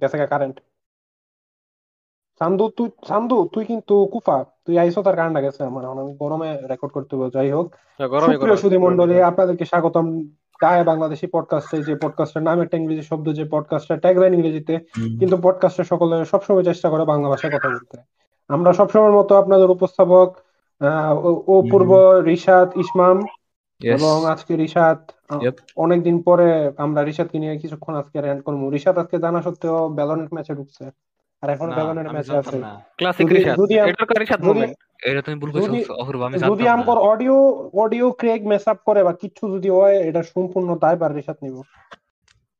গেছে কারেন্ট সান্দু তুই সান্দু তুই কিন্তু কুফা তুই আইসো তার কারেন্ট গেছে আমার আমি গরমে রেকর্ড করতে হবে যাই হোক সুপ্রিয় সুধী মন্ডলী আপনাদেরকে স্বাগতম গায়ে বাংলাদেশি পডকাস্টে যে পডকাস্টের নাম একটা ইংরেজি শব্দ যে পডকাস্টের ট্যাগলাইন ইংরেজিতে কিন্তু পডকাস্টের সকলে সবসময় চেষ্টা করে বাংলা ভাষায় কথা বলতে আমরা সবসময়ের মতো আপনাদের উপস্থাপক ও পূর্ব রিশাদ ইসমাম এবং আজকে রিশাদ অনেকদিন পরে আমরা রিশাদকে নিয়ে কিছুক্ষণ আজকে র্যান্ট করব। রিশাদ আজকে জানা সত্ত্বেও ব্যালনেট ম্যাচে ঢুকছে। আর এখন ব্যালনের ম্যাচে আছে। ক্লাসিক রিশাদ। এটার রিশাদ মোমেন্ট এটা তুমি ভুল কইছো অপূর্ব আমি জানতাম যদি আমগর audio audio crack mess up করে বা কিছু যদি হয় এটা সম্পূর্ণ দায়ভার রিশাদ নিব।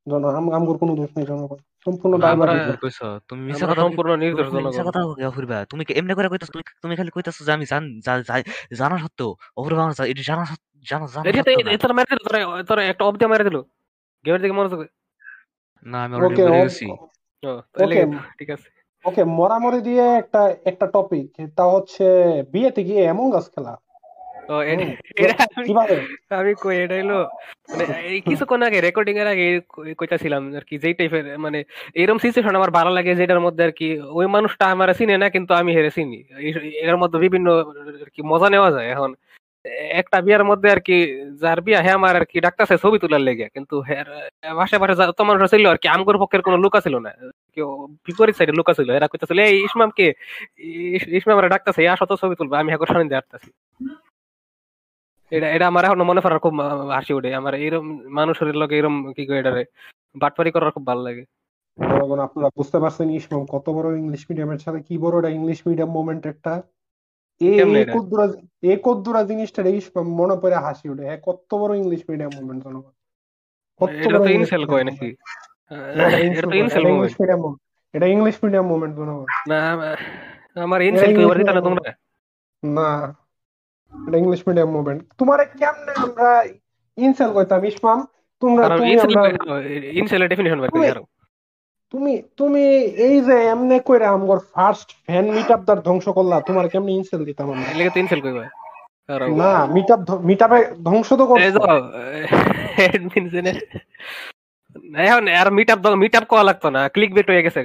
জন আমগর কোনো দোষ নেই জনগণ। সম্পূর্ণ দায়ভার তুমি মিছা কথা সম্পূর্ণ নির্দোষ মিছা কথা কই অপূর্ব তুমি এমনি করে কইতাছ তুমি তুমি খালি কইতাছ যে আমি জান জানা সত্ত্বেও অপূর্ব আমার এটা জানা জানা জানা এটা এটা মেরে দিল তোরা একটা দিয়ে মেরে দিল। গেমের দিকে মনোযোগ না আমি অলরেডি বলে গেছি। ঠিক আছে। ওকে মরামরি দিয়ে একটা একটা টপিক তা হচ্ছে বিয়েতে গিয়ে এমন গাছ খেলা। আমি কই এটা হলো মানে কিছুক্ষণ আগে রেকর্ডিং এর আগে কইতাছিলাম আর কি যেই টাইপের মানে এরকম সিচুয়েশন আমার ভালো লাগে যেটার মধ্যে আর কি ওই মানুষটা আমার চিনে না কিন্তু আমি হেরে চিনি। এর মধ্যে বিভিন্ন কি মজা নেওয়া যায় এখন। একটা বিয়ার মধ্যে আর কি যার বিয়া হ্যাঁ আমার আর কি ডাক্তার ছবি তোলার লেগে কিন্তু পাশে পাশে যত মানুষ ছিল আর কি আমগর পক্ষের কোনো লোক ছিল না। কেউ বিপরীত সাইডে লোক ছিল এরা কইতেছিল এই ইসমাম কে ইসমাম ডাক্তার ইয়া শত ছবি তুলবে আমি এখন সামনে আসতেছি। এটা এটা আমার এখন মনে পড়ার খুব হাসি ওঠে আমার এরকম মানুষের লোক এরকম কি কই এটারে? বাটপারি করার খুব ভালো লাগে। আপনারা বুঝতে পারছেন ইসমাম কত বড় ইংলিশ মিডিয়ামের সাথে কি বড় এটা ইংলিশ মিডিয়াম মোমেন্ট একটা? এই কদ্দুরা জিনিসটা ইসমাম মনে পড়ে হাসি ওঠে হ্যাঁ কত বড় ইংলিশ মিডিয়াম মুভমেন্ট জনগণ। এটা তো ইনসেল কয় নাকি? এটা তো ইনসেল ইংলিশ মিডিয়াম এটা ইংলিশ মিডিয়াম মুভমেন্ট জনগণ। না আমার ইনসেল কই? তোমরা? না। এটা ইংলিশ মিডিয়াম মুভমেন্ট তোমারে কেমনে আমরা ইনসেল কইতাম? ইসমাম তোমরা তুমি ইনসেলের ডেফিনিশন বের করি তুমি তুমি এই যে এমনে কইরা আমগর ফার্স্ট ফ্যান মিটআপ দার ধ্বংস করলা তোমার কেমনে ইনসেল দিতাম আমরা? এলাকা তো ইনসেল কইবা। না মিটআপ মিটআপে ধ্বংস তো করছ। অ্যাডমিন জেনে। এখন আর মিটআপ মিটআপ করা লাগতো না ক্লিক বেট হয়ে গেছে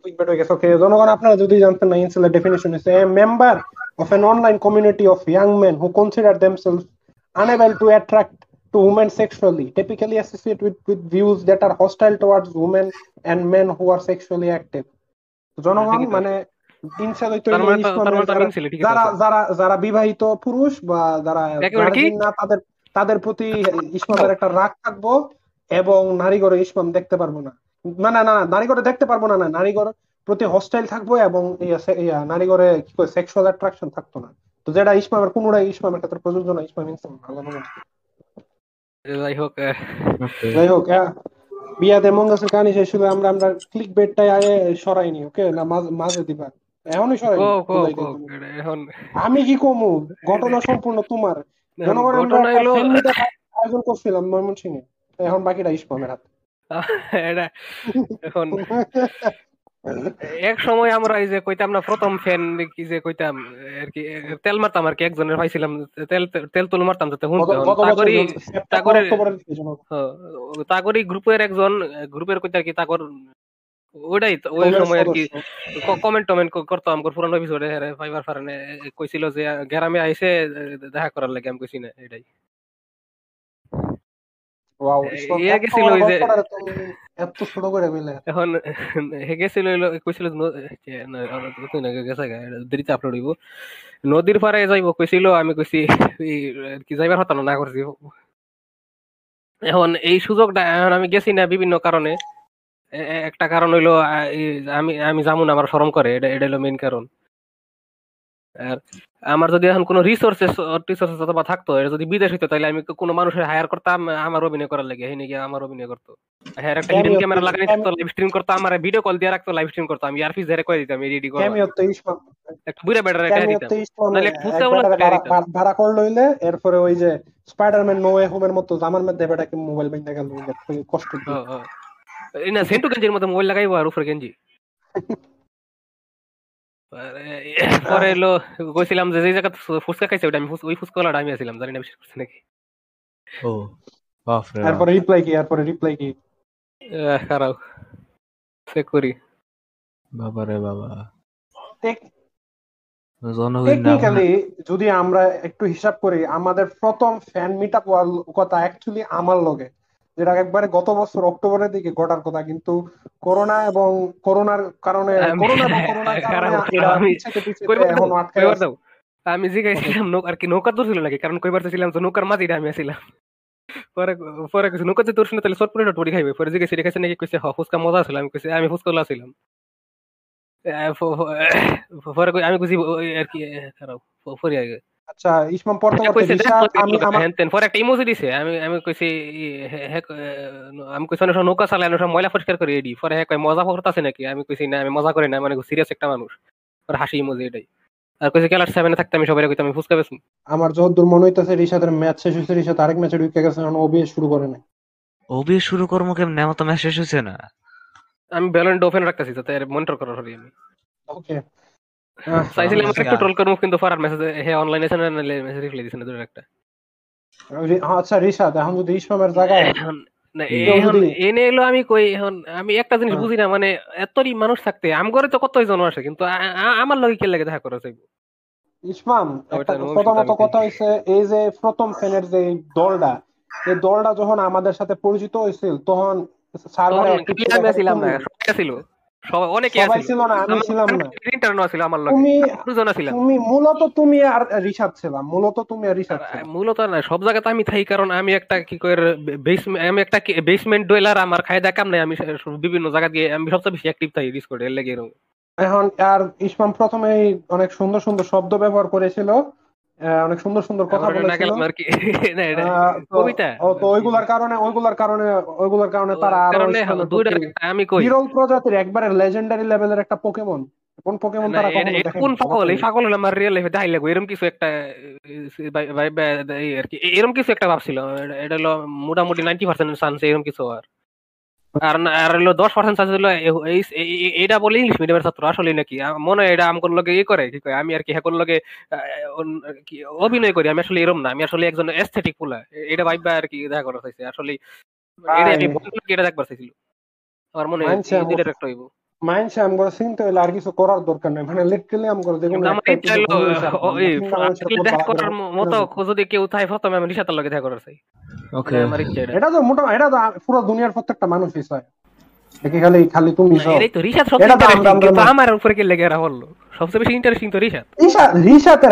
ক্লিক বেট হয়ে গেছে ওকে জনগণ আপনারা যদি জানতেন না ইনসেলের definition a member of an online community of young men who consider themselves unable to attract to women sexually, typically associated with, with views that are hostile towards women and men who are sexually active. জনগণ মানে যারা যারা যারা বিবাহিত পুরুষ বা যারা না তাদের তাদের প্রতি ইসলামের একটা রাগ থাকব এবং নারীগড়ে ইসলাম দেখতে পারব না না না না নারীগড়ে দেখতে পারব না না নারীগড় প্রতি হস্টাইল থাকব এবং নারীগড়ে কি করে সেক্সুয়াল অ্যাট্রাকশন থাকতো না। তো যেটা ইসলামের কোনোটাই ইসলামের ক্ষেত্রে প্রযোজ্য না ইসলাম ভালো যাই হোক যাই হোক বিয়াতে মঙ্গাসের কাহিনী শেষ হলে আমরা আমরা ক্লিক বেটটাই আগে সরাইনি ওকে না মাঝে দিবা। এখনই সরাই এখন আমি কি কমু? ঘটনা সম্পূর্ণ তোমার। আয়োজন করছিলাম ময়মনসিংহে। এখন বাকিটা ইসমামের হাতে। এখন এক সময় আমরা এই যে কইতাম না প্রথম ফ্যান কি যে কইতাম আর কি তেল মারতাম আর কি একজনের পাইছিলাম তেল তেল তুল মারতাম যাতে তাগরি তাগরি তাগরি গ্রুপের একজন গ্রুপের কইতা কি তাগর ওইটাই ওই সময় আর কি কমেন্ট টমেন্ট করতো আমার পুরানো এপিসোডে ফাইবার ফারানে কইছিল যে গ্রামে আইসে দেখা করার লাগে আমি কইছি না এটাই। এখন নদীর পারে যাইব কইছিল আমি কইছি কি যাইবার হতো না করছি। এখন এই সুযোগটা এখন আমি গেছি না বিভিন্ন কারণে। একটা কারণ হইল আমি আমি জামুন আমার সরম করে এটা এটা হলো মেইন কারণ। আর আমার যদি এখন কোনো রিসোর্সেস রিসোর্সেস অথবা থাকতো এটা যদি বিদেশ হইতো তাহলে আমি কোনো মানুষের হায়ার করতাম আমার অভিনয় করার লাগে হেনে গিয়ে আমার অভিনয় করতো। হ্যাঁ একটা হিডেন ক্যামেরা লাগানি থাকতো লাইভ স্ট্রিম করতো আমার ভিডিও কল দিয়ে রাখতো লাইভ স্ট্রিম করতো আমি ইয়ারফিস ধরে কই দিতাম এডিট করে একটা বুড়া বেটার এটা দিতাম। নালে ফুসকা বলা ভাড়া কল লইলে এরপরে ওই যে স্পাইডারম্যান নো ওয়ে হোমের মতো জামার মধ্যে বেটাকে মোবাইল বাইন্দা গেল কষ্ট এই না সেন্টু গেঞ্জির মতো মোবাইল লাগাইবো আর উপরে গেঞ্জি। পরে এলো কইছিলাম যে যেই জায়গা ফুচকা খাইছে ওটা আমি ওই আমি আছিলাম জানি না বিশ্বাস করছে নাকি। ও বাপরে তারপরে রিপ্লাই কি তারপরে রিপ্লাই কি? খারাপ। চেক করি। বাবা। রে বাবা টেকনিক্যালি যদি আমরা একটু হিসাব করি আমাদের প্রথম ফ্যান মিট আপ কথা অ্যাকচুয়ালি আমার লগে। যেটা একবারে গত বছর অক্টোবরের দিকে ঘটার কথা কিন্তু করোনা এবং করোনার কারণে করোনা এবং করোনার কারণে আমি জিজ্ঞাসা আর কি নৌকা তো ছিল নাকি কারণ কইবার ছিলাম তো নৌকার মাঝে আমি ছিলাম পরে পরে কিছু নৌকাতে তোর শুনে তাহলে শর্ট পরে টরি খাইবে পরে জিজ্ঞাসা রেখেছে নাকি কইছে হ ফুচকা মজা ছিল আমি কইছি আমি ফুচকা ছিলাম। পরে আমি কইছি আর কি খারাপ পরে আগে আচ্ছা ইসমাম পড়তে আমি আমার পরে একটা ইমোজি দিছে আমি আমি কইছি আমি কইছি না নৌকা চালাই না ময়লা পরিষ্কার করে এডি। পরে হ্যাঁ কই মজা করতেছে নাকি? আমি কইছি না আমি মজা করি না মানে সিরিয়াস একটা মানুষ। আর হাসি ইমোজি এটাই। আর কইছে ক্লাস 7 এ থাকতে আমি সবাই কইতাম আমি ফুসকা বেসুম আমার যতদূর মনে হইতাছে রিশাদের ম্যাচ শেষ হইছে রিশাদ আরেক ম্যাচে ঢুকে গেছে এখন ওবিএস শুরু করে নাই। ওবিএস শুরু করমু কেমনে? আমার তো ম্যাচ শেষ হইছে না। আমি ব্যালেন্ট ওপেন রাখতেছি যাতে মনিটর করার হরি আমি। ওকে চাইছিলাম একটু ট্রোল করব কিন্তু ফরার মেসেজ হে অনলাইনে আছে না মেসেজ রিপ্লাই দিছে না একটা। আচ্ছা রিশাদ এখন যদি ইসমামের জায়গায় এনে এলো আমি কই এখন আমি একটা জিনিস বুঝি না মানে এতই মানুষ থাকতে আম করে তো কতই জন আসে কিন্তু আমার লগে কে লাগে দেখা করে ইসমাম প্রথমত কথা হইছে এই যে প্রথম ফ্যানের যে দলটা এই দলটা যখন আমাদের সাথে পরিচিত হয়েছিল তখন সার্ভারে ছিলাম না ছিল অনেকে সবাই ছিল না আমি ছিলাম না। ইন্টারনো ছিল আমার লগে। তুমি দুজন ছিলাম। তুমি মূলত তুমি আর রিশাদ ছিলাম মূলত তুমি আর রিশাদ মূলত না সব জায়গাতে আমি থাকি কারণ আমি একটা কি আমি একটা বেসমেন্ট ডুয়েলার আমার খাই দেখাম নাই আমি বিভিন্ন জায়গা গিয়ে আমি সবচেয়ে বেশি অ্যাক্টিভ থাকি ডিসকর্ডে এর লাগে এখন আর ইসমাম প্রথমেই অনেক সুন্দর সুন্দর শব্দ ব্যবহার করেছিল অনেক সুন্দর সুন্দর কথা বলেছিল কবিতা তো ওইগুলার কারণে ওইগুলার কারণে ওইগুলার কারণে তারা আরও আমি কই বিরল প্রজাতির একবারে লেজেন্ডারি লেভেলের একটা পোকেমন কোন পোকেমন তারা কোন পাগল এই হলো আমার রিয়েল লাইফে দেখাই লাগবে এরকম কিছু একটা আর কি এরকম কিছু একটা ভাবছিল এটা হলো মোটামুটি নাইনটি পার্সেন্ট চান্স এরকম কিছু আর আর আর হলো দশ পার্সেন্ট চান্স হলো এইটা বলে ইংলিশ মিডিয়ামের ছাত্র আসলে নাকি? মনে হয় এটা আমার লগে ই করে কি কয় আমি আর কি হ্যাঁ লগে অভিনয় করি আমি আসলে এরম না আমি আসলে একজন এস্থেটিক পুলা এটা ভাইবা আর কি দেখা করা চাইছে আসলে এটা আমি এটা দেখবার চাইছিল। আমার মনে হয় এটা একটা হইব। মাইন্ডসে আমগো চিন্তা হইলে আর কিছু করার দরকার নাই। মানে লিটারালি আমগো দেখুন করার মতো যদি কেউ থাকে প্রথমে আমি রিসাতের লগে দেখা করার চাই। ওকে এটা তো মোটা এটা তো পুরো দুনিয়ার প্রত্যেকটা মানুষই চায়। দেখি খালি খালি তুমি তো সবচেয়ে কিন্তু আমার উপরে কি লেগে রাখল সবচেয়ে বেশি ইন্টারেস্টিং তো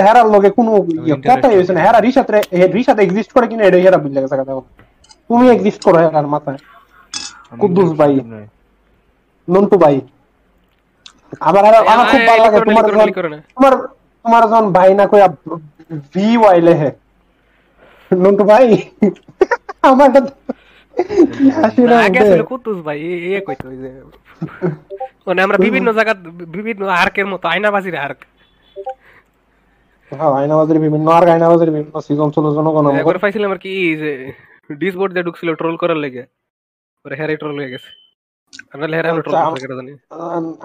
হেরার লগে কোনো কথাই হইছে না। হেরা রিসাত রিসাত এক্সিস্ট করে কিনা এটা হেরা বুঝলে গেছে কথা তুমি এক্সিস্ট করো হেরার মাথায়। কুদ্দুস ভাই। নন্টু ভাই। আমার আমার খুব ভালো লাগে। তোমার তোমার তোমার যখন ভাই না কইয়া ভি ওয়াই লেহে নন্টু ভাই আমার মানে আমরা বিভিন্ন জায়গা বিভিন্ন আর্কের মতো আয়নাবাজির আর্ক। হ্যাঁ আয়নাবাজির বিভিন্ন আর্ক আয়নাবাজির বিভিন্ন সিজন ছিল জনগণ একবার পাইছিলাম আর কি যে ডিসবোর্ড দিয়ে ঢুকছিল ট্রোল করার লেগে। পরে হ্যারে ট্রোল হয়ে গেছে। আচ্ছা,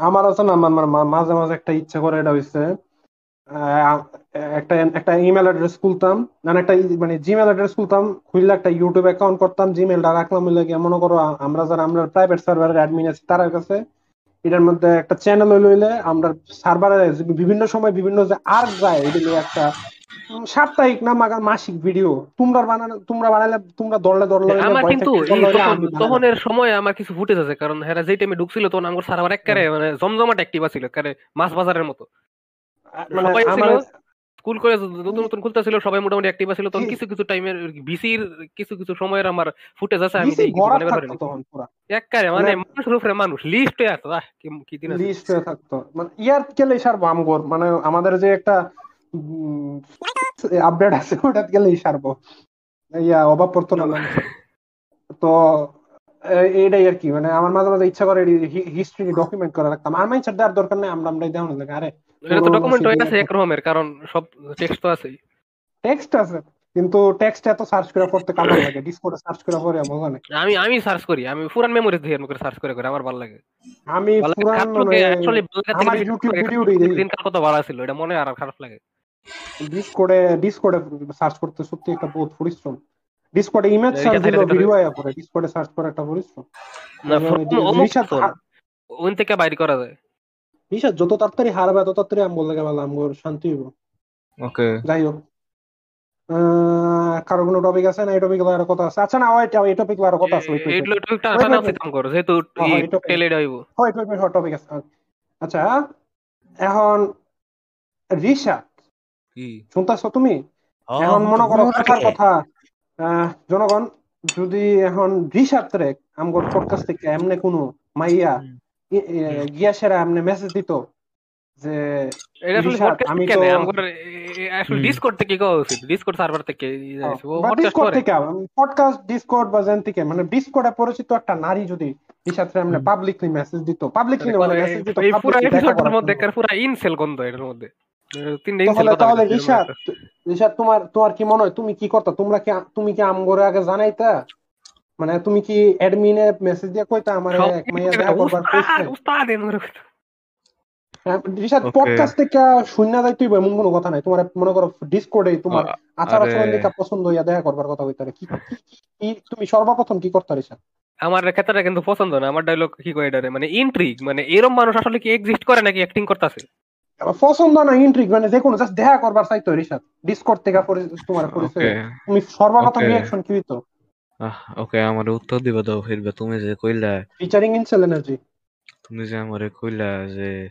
আমার আছে না মাঝে মাঝে একটা ইচ্ছা করে এটা হইছে। একটা একটা ইমেল অ্যাড্রেস খুলতাম। মানে একটা মানে জিমেল অ্যাড্রেস খুলতাম খুললে একটা ইউটিউব অ্যাকাউন্ট করতাম জিমেলটা রাখলাম গিয়ে মনে করো আমরা যারা আমরা প্রাইভেট সার্ভারের অ্যাডমিন আছি তার কাছে। এটার মধ্যে একটা চ্যানেল লইলে আমরা সার্ভারে বিভিন্ন সময় বিভিন্ন যে আর্ট যায় এটা একটা সাপ্তাহিক না মাগার মাসিক ভিডিও তোমরা বানানো তোমরা বানালে তোমরা দললে দললে আমার কিন্তু তখনের সময় আমার কিছু ফুটেজ আছে কারণ হেরা যেই টাইমে ঢুকছিল তখন আমার সার্ভার একবারে মানে জমজমাট অ্যাক্টিভ ছিল কারে মাছ বাজারের মতো। মানে স্কুল করে নতুন নতুন খুলতেছিল সবাই মোটামুটি অ্যাক্টিভ ছিল তখন কিছু কিছু টাইমের বিসির কিছু কিছু সময়ের আমার ফুটেজ আছে আমি একবারে মানে, মানে মানুষের উপরে মানুষ লিস্ট হয়ে আসতো কি দিন লিস্ট হয়ে থাকতো। মানে ইয়ার কেলে সারবো আমগর মানে আমাদের যে একটা আপডেট আছে ওটা গেলেই সারবো। ইয়া অভাব পড়তো না। তো এইটাই আর কি মানে আমার মাঝে মাঝে ইচ্ছা করে হিস্ট্রি ডকুমেন্ট করে রাখতাম আর মাইন্ড দেওয়ার দরকার নেই আমরা আমরাই দেওয়া লাগে। আরে এটা তো ডকুমেন্ট হয়ে আছে এক রকমের কারণ সব টেক্সট তো আছে টেক্সট আছে কিন্তু টেক্সট এত সার্চ করে পড়তে লাগে। ডিসকর্ডে সার্চ করে পড়ে মজা নেই আমি আমি সার্চ করি আমি পুরান মেমোরি দিয়ে করে সার্চ করে করে আমার ভালো লাগে। আমি পুরান মানে আমার ইউটিউব ভিডিও দিনকাল কত ভালো ছিল এটা মনে আর খারাপ লাগে। ডিসকর্ডে ডিসকর্ডে সার্চ করতে সত্যি একটা বহুত পরিশ্রম। ডিসকর্ডে ইমেজ সার্চ দিলে ভিডিও আয়া পড়ে। ডিসকর্ডে সার্চ করে একটা পরিশ্রম। ওইন থেকে বাইরে করা যায়। রিশাদ যত তাড়াতাড়ি হারবে তত তাড়াতাড়ি আমি বলতে গেলাম আমগোর শান্তি হইব। ওকে। যাই হোক। আহ, কারও কোনো টপিক আছে? না এই টপিক আরও কথা আছে। আচ্ছা না ওই এই টপিক আরও কথা আছে। এই টপিকটা টানা wait, উচিত আমগর যেহেতু হ্যাঁ, হ্যাঁ, টেলে হইব। হয় টপিক আছে। আচ্ছা এখন রিশাদ কি শুনতেছো তুমি? এখন মনে করো কথার কথা জনগণ যদি এখন রিসার্চ রে আমগর পডকাস্ট থেকে এমনি কোনো মাইয়া এমনি মেসেজ দিত যে এটা আমি তো- আসলে ডিসকর্ড থেকে কওয়া ডিসকর্ড সার্ভার থেকে? ই যাইছে। ও podcast ডিসকর্ড থেকে পডকাস্ট ডিসকর্ড বা যেন থেকে মানে ডিসকর্ডে পরিচিত একটা নারী যদি এমনি পাবলিকলি মেসেজ দিত পাবলিকলি মানে মেসেজ দিত পুরো এপিসোডের মধ্যে পুরো ইনসেল গন্ধ এটার মধ্যে। তাহলে একটা। রিশাদ তোমার তোমার কি মনে হয় তুমি কি করতা? তোমরা কি তুমি কি আমগরে আগে জানাইতা? মানে তুমি কি অ্যাডমিনে মেসেজ দিয়ে কইতা আমার এক মাইয়া দেখা করবার কইছে? উস্তাদ, উস্তাদ এমন করে। হ্যাঁ, Okay. পডকাস্ট থেকে শূন্য হইব এমন কোনো কথা নাই। তোমার মনে করো ডিসকর্ডে তোমার আচার আচরণ দেখা পছন্দ হইয়া দেখা করবার কথা কইতারে। কি তুমি সর্বপ্রথম কি করতা রিশাদ আমার ক্ষেত্রে কিন্তু পছন্দ না। আমার ডায়লগ কি কয় এটারে? মানে ইন্ট্রিগ মানে এরকম মানুষ আসলে কি এক্সিস্ট করে নাকি অ্যাক্টিং করতেছে? পছন্দ না ইন্ট্রিক মানে যে কোনো জাস্ট দেখা করবার চাইতো সাথে। ডিসকর্ড থেকে তোমার পরিচয়। তুমি সর্বপ্রথম. রিঅ্যাকশন কি হইতো? ওকে আমার উত্তর দিবা দাও ফিরবে। তুমি যে কইলা ফিচারিং ইনসেল এনার্জি তুমি যে আমারে কইলা যে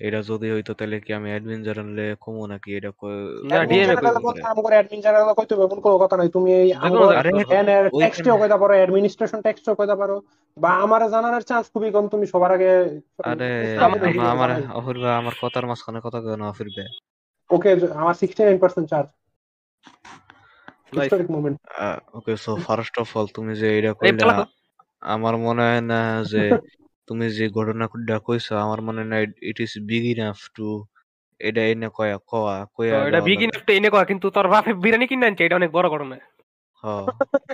এটা যদি হইতো তাহলে কি আমি অ্যাডমিন জানালে কমো নাকি এটা কই- না, কমো DM এ নাকি কইবো। বলতে পারে? অ্যাডমিন চ্যানেল কইতে হবে এমন কোনো কথা নাই তুমি এই আরে করতে এনের ওইখানে- টেক্সটেও কইতে পারো অ্যাডমিনিস্ট্রেশন টেক্সটও কইতে পারো বা আমারে জানার চান্স খুবই কম তুমি সবার আগে আরে আমার- আমা- আমার অফিরবে আমার কথার মাঝখানে কথা কেন অফিরবে ওকে আমার 69% charge. Historic moment okay so first of all তুমি যে এটা কইলা আমার মনে হয় না যে তুমি যে ঘটনাটা কইছো আমার মনে হয় it is big enough to এটা এনে কয়া কয়া কয়া এটা যাওয়া বিগিন লাগে। এনে কয় কিন্তু তোর বাপে বিরিয়ানি কিনে আনছে এটা অনেক বড় ঘটনা। হ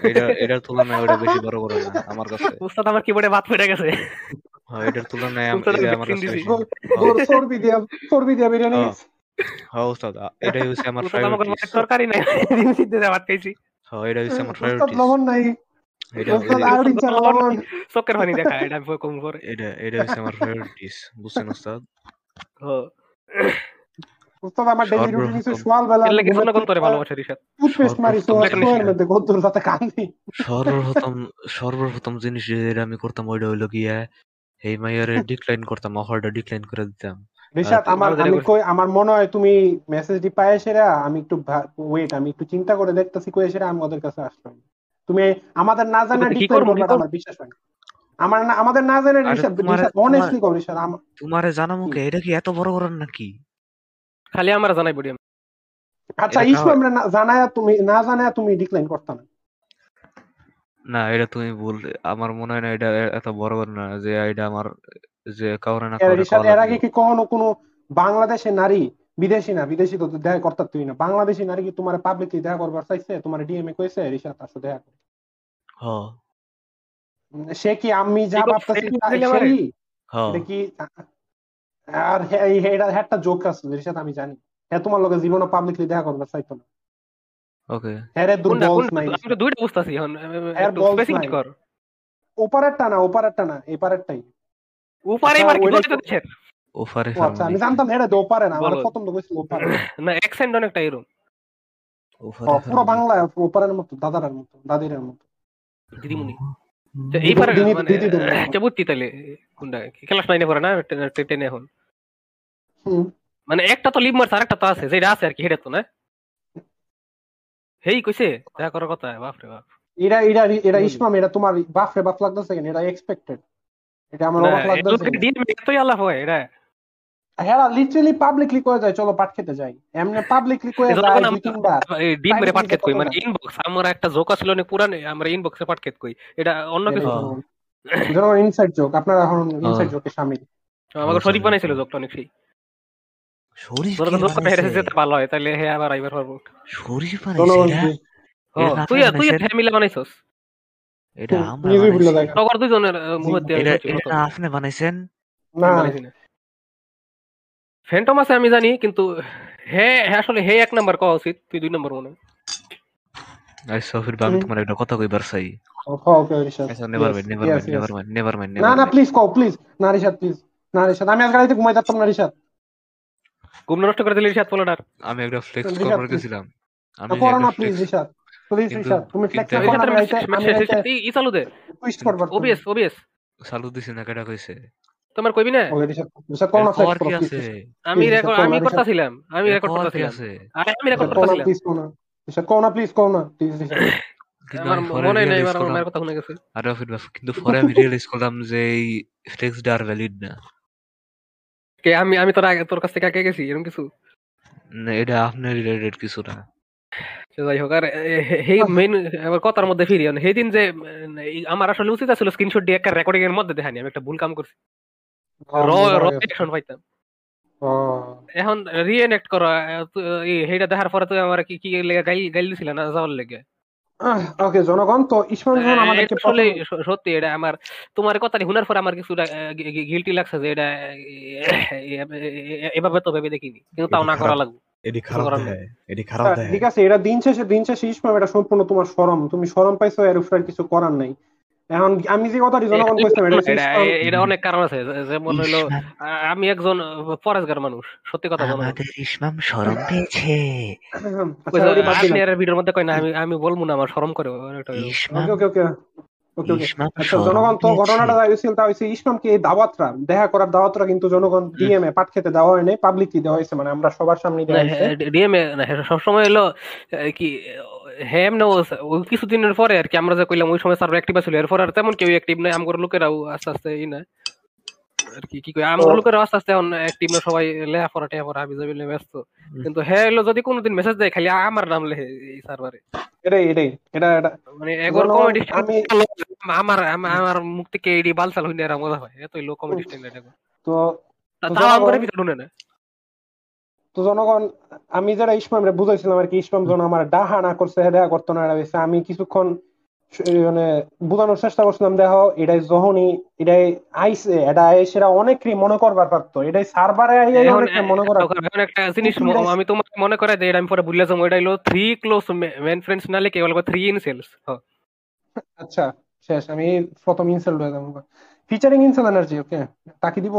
এটা এটার তুলনায় ওটা বেশি বড় করে না আমার কাছে। উস্তাদ আমার কিবোর্ডে ভাত ফেটে গেছে। হ্যাঁ এটার তুলনায় আমার কাছে। চর্বি দিয়া চর্বি দিয়া বিরিয়ানি হ্যাঁ। হ্যাঁ উস্তাদ এটাই হচ্ছে আমার প্রায়োরিটিস তরকারি নাই ডিম সিদ্ধ ভাত খাইছি। হ্যাঁ এটা হচ্ছে আমার প্রায়োরিটিস লবণ নাই। এটা পানি দেখা এটা আমি কম করে এটা এটা হচ্ছে আমার প্রায়োরিটিস বুঝছেন উস্তাদ উস্তাদ আমার ডেইলি সর্বপ্রথম- রুটিন হচ্ছে সকাল বেলা এর লাগে জনগণ তোরে ভালোবাসে রিশাদ টুথপেস্ট মারি মধ্যে গদ্দুর যাতে কান্দি সর্বপ্রথম সর্বপ্রথম জিনিস যেটা আমি করতাম ওইটা হইল গিয়া এই মাইয়ারে ডিক্লাইন করতাম অফারটা ডিক্লাইন করে দিতাম রিশাদ আমার আমি কই আমার মনে হয় তুমি মেসেজটি পায় সেরা আমি একটু ওয়েট আমি একটু চিন্তা করে দেখতেছি কই সেরা আমি ওদের কাছে আসলাম তুমি আমাদের না জানা কি ডিক্লেয়ার করব, আমার বিশ্বাস হয় আমার না আমাদের না জানা রিশাদ অনেস্টলি কও আম- তোমারে জানামো কে এটা কি এত বড় করার নাকি? খালি আমার জানাই বডি আচ্ছা ইস্যু আমরা না- জানায়া তুমি না জানায়া তুমি ডিক্লাইন করতে না। না এটা তুমি ভুল আমার মনে হয় না এটা এত বড় করে না যে এটা আমার যে কাউরে না এর আগে কি কখনো কোনো বাংলাদেশের নারী বিদেশি না বিদেশি তো দেখা করতে তুই না। বাংলাদেশি নারী কি তোমার পাবলিকলি দেখা করবার চাইছে? তোমার ডিএমএ কইছে রিশাদ আসো দেখা কর। সে কি আমি যা ভাবতেছি এটা কি? আর এই- এটা একটা জোক আছে রিশাদ আমি জানি। হ্যাঁ তোমার লগে জীবনে পাবলিকলি দেখা করবার চাইতো না। ওকে। হ্যাঁ রে দূর কোনটা বলস কোনটা নাই। আমি তো দুইটা বুঝতাছি এখন। এর স্পেসিফিক নাই। কর। ওপারেরটা না ওপারেরটা না এপারেরটাই। উপারে আচ্ছা, মার কি ওইটা বলতে দেশের ওফারে ও আচ্ছা আমি জানতাম রে ওপারে না আমার প্রথম তো কইছিল ওপারে না অ্যাকসেন্ট অনেকটা এরকম ও, পুরো বাংলা ওপারের মতো দাদারের মতো দাদিরের মতো। দিদিমুনি তো এই পারে মানে। আচ্ছা তাহলে কোনটা ক্লাস নাইনে পড়ে না টেনে এখন? মানে একটা তো লিভ মারছে আরেকটা তো আছে যেটা আছে আর কি হেডে তো না? হেই কইছে দেখা করার কথা বাপ। এটা এটা এটা হুম। ইসমাম এটা তোমার বাপ রে বাপ লাগতেছে কেন? এটা এক্সপেক্টেড এটা আমার অবাক লাগতেছে আলাপ হয় এটা হ্যাঁ লিটারালি পাবলিকলি কয়ে যায় চলো পাট খেতে যাই। এমনি পাবলিকলি কয়ে যায় দুই তিনবার। ডিম মেরে পাট খেত কই মানে না। ইনবক্স আমার একটা জোক আছিল অনেক পুরান আমরা ইনবক্সে পাট খেত কই। এটা অন্য কিছু। না। ইনসাইড জোক আপনারা এখন ইনসাইড। জোকে সামিল আমাকে শরীফ বানাইছিল জোকটা অনেক সেই। শরীফ তোরা কে হেরে যেতে ভালো হয় তাহলে হে আবার আইবার পারব। শরীফ তুই আপনি তুই বানাইছেন? ফ্যামিলি বানাইছস? এটা আমরা ভুলে। দুইজনের এটা। না আপনি বানাইছেন? না। ফ্যান্টম আছে আমি জানি কিন্তু হে হে আসলে হে এক নাম্বার কওয়া উচিত তুই দুই নাম্বার মনে হয়। আচ্ছা ফির আমি তোমার একটা কথা কইবার চাই। ওকে রিশাদ আচ্ছা never mind never mind never mind never mind না না প্লিজ কও প্লিজ না রিশাদ প্লিজ না রিশাদ আমি আজকে রাতে ঘুমাই যাচ্তাম না রিশাদ ঘুম নষ্ট করে দিলি রিশাদ পোলাটার আমি একটা ফ্লেক্স করবার গেছিলাম। আমি করো না প্লিজ রিশাদ প্লিজ রিশাদ তুমি ফ্লেক্স করো না আমি চালু দে। টুইস্ট করবার ওবিএস ওবিএস চালু দিছি না কেটা কইছে? তোমার কইবি না? আমি রেকর্ড আমি। করতেছিলাম আমি রেকর্ড করতেছিলাম আমি রেকর্ড না করতেছিলাম প্লিজ কিন্তু পরে মনে আমি রিয়েলাইজ করলাম যে এই আর ভ্যালিড কে আমি আমি তোর আগে তোর কাছ থেকে আগে গেছি এরকম কিছু? না, এটা আপনার রিলেটেড কিছু না। যাই হোক আর এই মেইন আবার কথার মধ্যে ফিরি সেই দিন যে আমার আসলে উচিত ছিল স্ক্রিনশট দিয়ে একটা রেকর্ডিং এর মধ্যে দেখানি আমি একটা ভুল কাম করছি। র র পাইতাম। এখন রিএনেক্ট করা সেইটা দেখার পরে তুই আমার কি কি লেগে গাইল না যাওয়ার লেগে? ওকে জনগণ তো ইসমাইল যখন আমাদেরকে আসলে সত্যি এটা আমার তোমার কথাটি শোনার পরে আমার কিছুটা গিলটি লাগছে যে এটা এভাবে তো ভেবে দেখিনি কিন্তু তাও না করা লাগবে। এডি খারাপ এডি খারাপ ঠিক আছে এটা দিন শেষে দিন শেষে ইসমাম এটা সম্পূর্ণ তোমার শরম তুমি শরম পাইছো এর উপরে কিছু করার নাই। এখন আমি যে কথাটি জনগণ কইছিলাম এটা এটা অনেক কারণ আছে যেমন হইল আ- আমি একজন মানুষ সত্যি কথা বলব। আমাদের ইসমাম শরম পেয়েছে। আচ্ছা, আপনি দিলাম। ভিডিওর মধ্যে কই না আমি আমি বলব না আমার শরম করে ইসমাম ওকে ওকে ওকে ওকে ওকে। ইসমাম আচ্ছা জনগণ তো ঘটনাটা যা হয়েছিল তা হয়েছে ইসমামকে এই দাওয়াতরা দেখা করার দাওয়াতরা কিন্তু জনগণ ডিএম এ পাট খেতে দেওয়া হয় নাই পাবলিকলি দেওয়া হয়েছে মানে আমরা সবার সামনে দেওয়া হয়েছে ডিএমএ সবসময় হলো কি হ্যাম না ওই কিছুদিনের পরে আর কি আমরা যে কইলাম ওই সময় সার্ভার অ্যাক্টিভ ছিল এরপর আর তেমন কেউ অ্যাক্টিভ নাই আমগর লোকেরাও আস্তে আস্তে ই না আর কি কি কই আমগর লোকেরাও আস্তে আস্তে এখন অ্যাক্টিভ না সবাই লেহা পড়া পড়া হাবি ব্যস্ত। কিন্তু হ্যাঁ হলো যদি কোনোদিন মেসেজ দেয় খালি আমার নাম লেহে এই সার্ভারে এটাই এটাই এটা এটা। মানে এগোর কমেডি আমার আমার মুখ থেকে এডি বালসাল হইনে মজা হয় এতই লো কমেডি স্ট্যান্ডার্ড তো তাও আমগরে ভিতরে ঢুনে না তো জনগণ আমি যারা ইসমাম রে বুঝাইছিলাম আর কি ইসমাম যখন আমার ডাহা না করছে দেখা করতো না হইছে। আমি কিছুক্ষণ মানে বোঝানোর চেষ্টা করছিলাম দেখো এটাই যখনই এটাই আইসে এটা সেটা অনেকই মনে করবার পারতো এটাই সার্ভারে আইয়াই এখন অনেকে মনে করার এখন একটা জিনিস আমি তোমাকে মনে করাই দেই আমি পরে ভুলে যাব এটা হলো থ্রি ক্লোজ মেন ফ্রেন্ডস না লিখে বলব থ্রি ইনসেলস আচ্ছা শেষ আমি প্রথম ইনসেল হয়ে যাব। ফিচারিং ইনসেল এনার্জি ওকে তাকে দিব?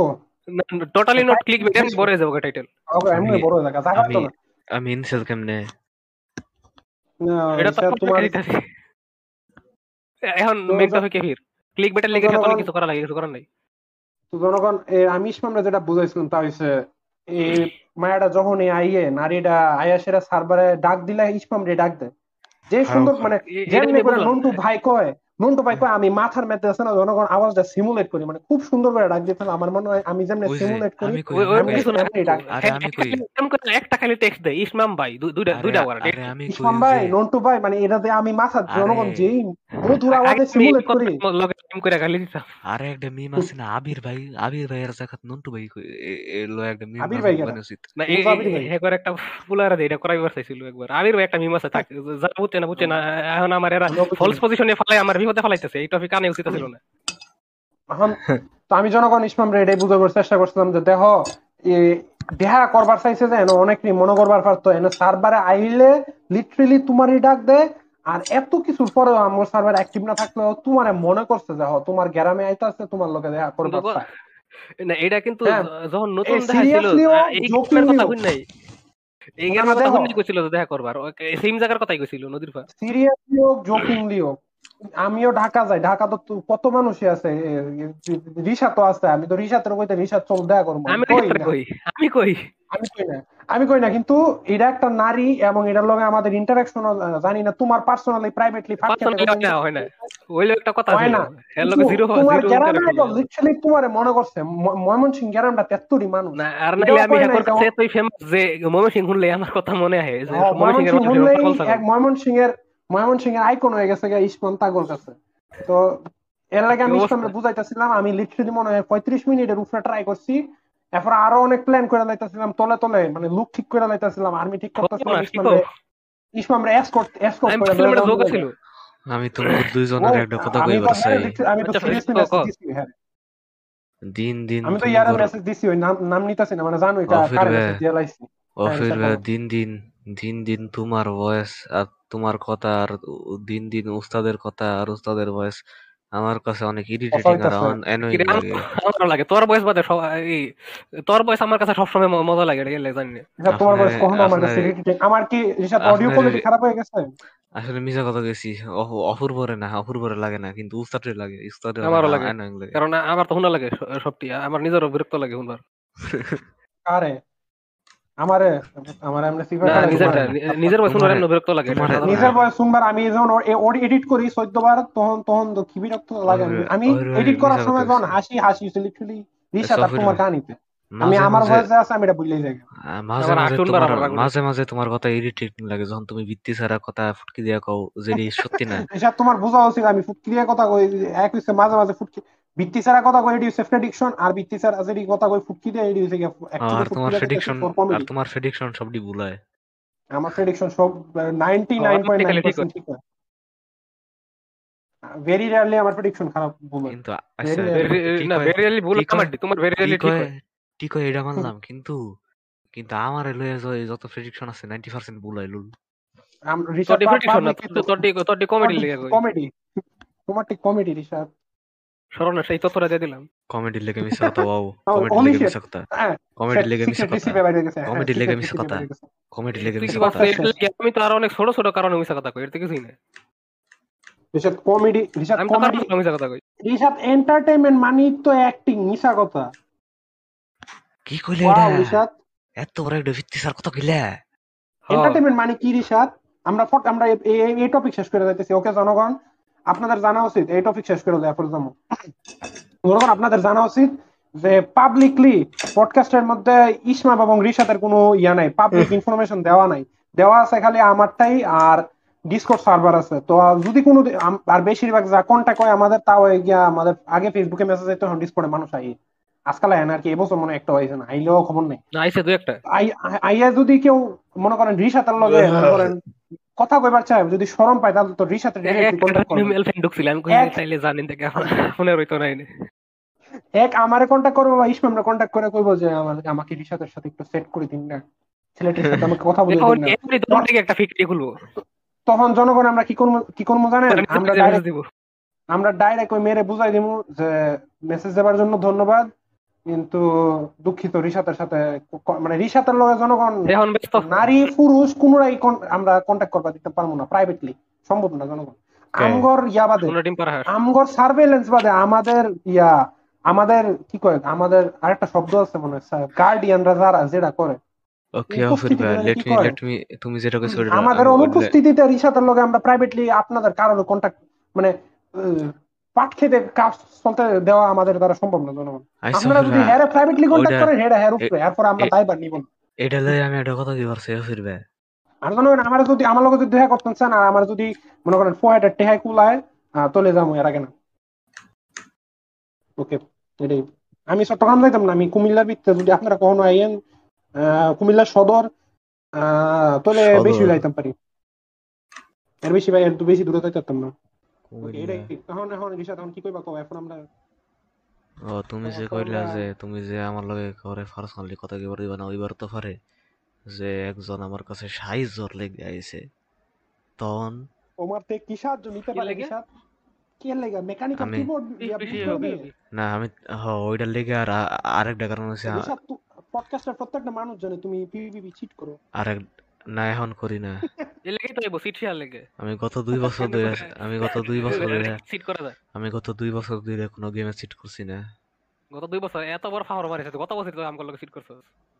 টোটালি নট ক্লিক বেটে বড় হয়ে যাব টাইটেল ওকে আমি- বড় হয়ে থাকা জায়গা আমি তো আমি ইনসেল কেমনে? না, এটা তো তোমার এখন তো মেন যা- টপিকে ফির। ক্লিক বেটার লেগে অনেক কিছু করা লাগে কিছু করার নাই। তো জনগণ আমি ইসমামরা যেটা বুঝাইছিলাম তা হইছে এই মায়াটা যখন এই আইয়ে নারীটা আয়া সেটা সার্ভারে ডাক দিলে ইসমাম রে ডাক দেয়। যে সুন্দর মানে যেমনি করে নন্টু ভাই কয় নন্টু ভাই আমি মাথার মধ্যে আছে না জনগণ আওয়াজটা সিমুলেট করি মানে খুব সুন্দর করে ডাক দিতে আমার মনে হয় আমি যেমনি সিমুলেট করি আমি ওই ওই আমি কিছু কই। না এমনি ডাক। আরে আমি কই। এরকম করে একটা খালি টেক্সট দেয় ইসমাম ভাই দুইটা দুইটা ওয়ার্ড আরে আমি কই ইসমাম ভাই নন্টু ভাই মানে এটাতে আমি মাথার জনগণ যেই মধুর আওয়াজে সিমুলেট করি। লগে টাইম করে গালি দিতাম। আরে একটা মিম আছে না আবির ভাই আবির ভাইয়ের জায়গাত নন্টু ভাই লো একটা মিম আবির ভাই না এই আবির ভাই। একবার একটা ফুলারা দেয় এটা করাইবার চাইছিল একবার। আবির ভাই একটা মিম আছে থাক যা বুঝছে না বুঝছে না এখন আমার এরা ফলস পজিশনে ফেলাই আমার বিপদে ফেলাইতেছে এই টপিক কানে উচিত ছিল না এখন তো আমি জনগণ ইসমাম রে এটাই বুঝাবার চেষ্টা করছিলাম যে দেহ দেহা করবার চাইছে যে এনে অনেকই মনে করবার পারতো এনে সার্ভারে আইলে লিটারেলি তোমারই ডাক দেয় আর এত কিছুর পরেও আমার সার্ভার অ্যাক্টিভ না থাকলেও তোমার মনে করছে যে তোমার গ্রামে আইতাছে তোমার লোকে দেখা করবার না এটা কিন্তু হ্যাঁ। যখন নতুন দেখা ছিল এই কথা। শুন নাই এই না, কথা দেখো। শুননি কইছিল দেখা করবার সেম জায়গার কথাই কইছিল নদীর পার সিরিয়াসলি হোক জোকিংলি হোক আমিও ঢাকা যাই। ঢাকা তো কত মানুষই আছে রিসা তো আছে। আমি তো রিসাতের কইতে রিসা চল দেখা করব। আমি কই আমি কই? আমি কই না? আমি কই না? কিন্তু এটা একটা নারী এবং এটার লগে আমাদের ইন্টারাকশন জানি না তোমার পার্সোনালি প্রাইভেটলি হয় না ওইলো একটা কথা হয় না। এর লগে জিরো হয় তোমার গ্রামে লিটারালি তোমার মনে করছে ম- ময়মনসিং গ্রামটা তেত্তুরি মানুষ। না আর নাইলে আমি হ্যাকর কাছে এতই ফেমাস যে ময়মনসিং শুনলে আমার কথা মনে হয় যে হ্যাঁ, ময়মনসিং এর ময়মনসিং এর আইকন হয়ে গেছে ইসমান তাগর কাছে। তো এর আগে আমি কি অবস্থা? ইসলামে বুঝাইতেছিলাম আমি লিটারালি মনে হয় পঁয়ত্রিশ মিনিটের উপরে ট্রাই করছি। এরপর আরও অনেক প্ল্যান করে লাইতেছিলাম তলে তলে মানে লুক ঠিক করে লাইতেছিলাম আর্মি ঠিক করতেছিলাম এসকর্ট এসকর্ট করে? আমি তোমাদের দুইজনের একটা কথা আমি তো কইবার চাই আমি তো আচ্ছা, দিছি হ্যাঁ। দিন দিন আমি তো ইয়ারে মেসেজ দিছি ওই নাম নাম নিতাছি না মানে জানো এটা কারে মেসেজ দিয়ে লাইছি। ও হ্যাঁ। দিন দিন দিন দিন তোমার ভয়েস আর তোমার কথা আর দিন দিন উস্তাদের কথা আর উস্তাদের ভয়েস আমার কাছে অনেক ইরিটেটিং আর অ্যানোয়িং লাগে আমার লাগে। তোর বয়স বাদে এই তোর বয়স আমার কাছে সবসময় মজা লাগে এটা জানি না তোমার বয়স কখনো আমার কাছে ইরিটেটিং আমার কি অডিও কোয়ালিটি খারাপ হয়ে গেছে? আসলে মিজা কথা গেছি অপূর্বরে না অপূর্বরে লাগে না কিন্তু উস্তাদে লাগে উস্তাদে আমারও লাগে। কারণ আমার তো হুনা লাগে সবটি আমার নিজেরও বিরক্ত লাগে হুনবার আরে আমারে আমার এমনি নিজের বয়স শুনবার এমনি বিরক্ত লাগে নিজের বয়স শুনবার আমি যখন এডিট করি 14 বার তখন তখন কি বিরক্ত লাগে আমি। এডিট করার সময় যখন হাসি হাসি লিটারালি রিশা তার তোমার কাহিনীতে। আমি আমার ভয়েসে আছে আমি এটা ভুলেই যাই। মাঝে মাঝে মাঝে তোমার কথা ইরিটেটিং লাগে যখন তুমি ভিত্তি ছাড়া কথা ফুটকি দিয়া কও যে সত্যি না? তোমার বোঝা উচিত আমি ফুটকি দিয়া কথা কই এক মাঝে মাঝে ফুটকি ভিত্তি ছাড়া কথা কই এটি হচ্ছে প্রেডিকশন আর ভিত্তি ছাড়া যদি কথা কই ফুটকি দিয়ে এটি আর তোমার প্রেডিকশন আর তোমার প্রেডিকশন সবডি ভুল হয় আমার প্রেডিকশন সব 99.9% ঠিক ভেরি রেয়ারলি আমার প্রেডিকশন খারাপ ভুল কিন্তু না ভেরি রেয়ারলি ভুল আমার তোমার ভেরি রেয়ারলি ঠিক হয় ঠিক হয় এটা মানলাম কিন্তু কিন্তু আমার লয়ে যত প্রেডিকশন আছে 90% ভুল হয় লুল। তোর প্রেডিকশন না তোর তোর কমেডি লেগে কমেডি তোমার ঠিক কমেডি রিসার্চ স্মরণে সেই দিয়ে দিলাম কমেডি লেগে মিশা কথা ওয়াও কমেডি লেগে মিশা কথা কমেডি লেগে মিশা কথা কমেডি লেগে মিশা কথা কমেডি লেগে মিশা কথা আমি তো আর অনেক ছোট ছোট কারণে মিশা কথা কই এর থেকে কিছুই না কমেডি কমেডি মিশা কথা কই এন্টারটেইনমেন্ট মানে তো অ্যাক্টিং মিশা কথা কি কইলে এটা এত বড় একটা ভিত্তি স্যার কথা কইলে এন্টারটেইনমেন্ট মানে কি ঋষাদ আমরা আমরা এই টপিক শেষ করে যাইতেছি ওকে জনগণ আপনাদের জানা উচিত এই টপিক শেষ করে দেয় ধরুন আপনাদের জানা উচিত যে পাবলিকলি পডকাস্টের মধ্যে ইসমা এবং রিশাদের কোনো ইয়া নাই পাবলিক ইনফরমেশন দেওয়া নাই। দেওয়া আছে খালি আমারটাই আর ডিসকর্ড সার্ভার আছে। তো যদি কোনো আর বেশিরভাগ যা কন্ট্যাক্ট হয় আমাদের তাও গিয়া আমাদের আগে ফেসবুকে মেসেজ দিতে তখন ডিসকর্ডে মানুষ আই আজকাল আয় না আর কি এবছর মনে একটা হয়েছে না আইলেও খবর নেই। আইছে দু একটা। আইয়া যদি কেউ মনে করেন রিশাতার লগে মনে করেন কথা কইবার চাই যদি শরম পায় তাহলে তো রিসাতে ইমেল ফ্রেন্ড ঢুকছিলাম কই চাইলে জানেন থেকে ফোনে রইতো নাই। এক আমারে কন্টাক্ট করবে বা ইসমামরে কন্টাক্ট করে কইবো যে আমার আমাকে রিসাতের সাথে একটু সেট করে দিন না। ছেলেটির সাথে আমাকে কথা বলে দিন না। একটা ফিক্সড খুলবো। তখন জনগণ আমরা কি করব কি করব জানেন? আমরা ডাইরেক্ট আমরা ডাইরেক্ট ওই মেরে বুঝাই দিমু যে মেসেজ দেওয়ার জন্য ধন্যবাদ। কিন্তু দুঃখিত রিসাতের সাথে মানে রিসাতের লগে জনগণ নারী পুরুষ কোনরাই আমরা কন্ট্যাক্ট করবা দিতে পারব না প্রাইভেটলি সম্ভব না জনগণ। আমগর ইয়া বাদে আমগর সার্ভেলেন্স বাদে আমাদের ইয়া আমাদের কি কয় আমাদের আরেকটা শব্দ আছে মনে হয় গার্ডিয়ানরা যারা যেটা করে। আমাদের অনুপস্থিতিতে রিসাতের লগে আমরা প্রাইভেটলি আপনাদের কারোর কন্ট্যাক্ট মানে পাট খেতে কাজ চলতে দেওয়া আমাদের দ্বারা সম্ভব না জনগণ। আপনারা যদি হ্যারে প্রাইভেটলি কন্টাক্ট করেন হেডা হ্যার উপরে এরপর আমরা দায়বার নিব না। এটা লই আমি কথা কি পারছি ফিরবে। আর আমার যদি আমার লগে যদি দেখা করতেন চান আর আমার যদি মনে করেন ফোয়াটা টেহাই কুলায় তলে যাব এর আগে না। ওকে এটাই। আমি চট্টগ্রাম যাইতাম না আমি কুমিল্লার ভিতরে যদি আপনারা কখনো আইয়েন কুমিল্লার সদর তলে বেশি যাইতাম পারি। এর বেশি ভাই এর তো বেশি দূরে যাইতাম না। ও তুমি যে কইলা যে তুমি যে আমার লগে করে পার্সোনালি কথা কি দিবা না ওইবার তো পারে যে একজন আমার কাছে সাহায্যর লেগে আইছে তখন তোমার তে কি সাহায্য নিতে পারে কি লাগা? মেকানিক্যাল কিবোর্ড না আমি হ ওইটার লেগে আর আরেকটা কারণ আছে পডকাস্টের প্রত্যেকটা মানুষ জানে তুমি পিপিপি চিট করো আরেক না এখন করি না। তো সিট শেয়ার লাগে। আমি গত দুই বছর ধরে আমি গত দুই বছর ধরে সিট করা যায়। আমি গত দুই বছর ধরে কোনো গেমে সিট করছি না। গত দুই বছর এত বড় ফাওয়ার গত বছর তো আমগুলো সিট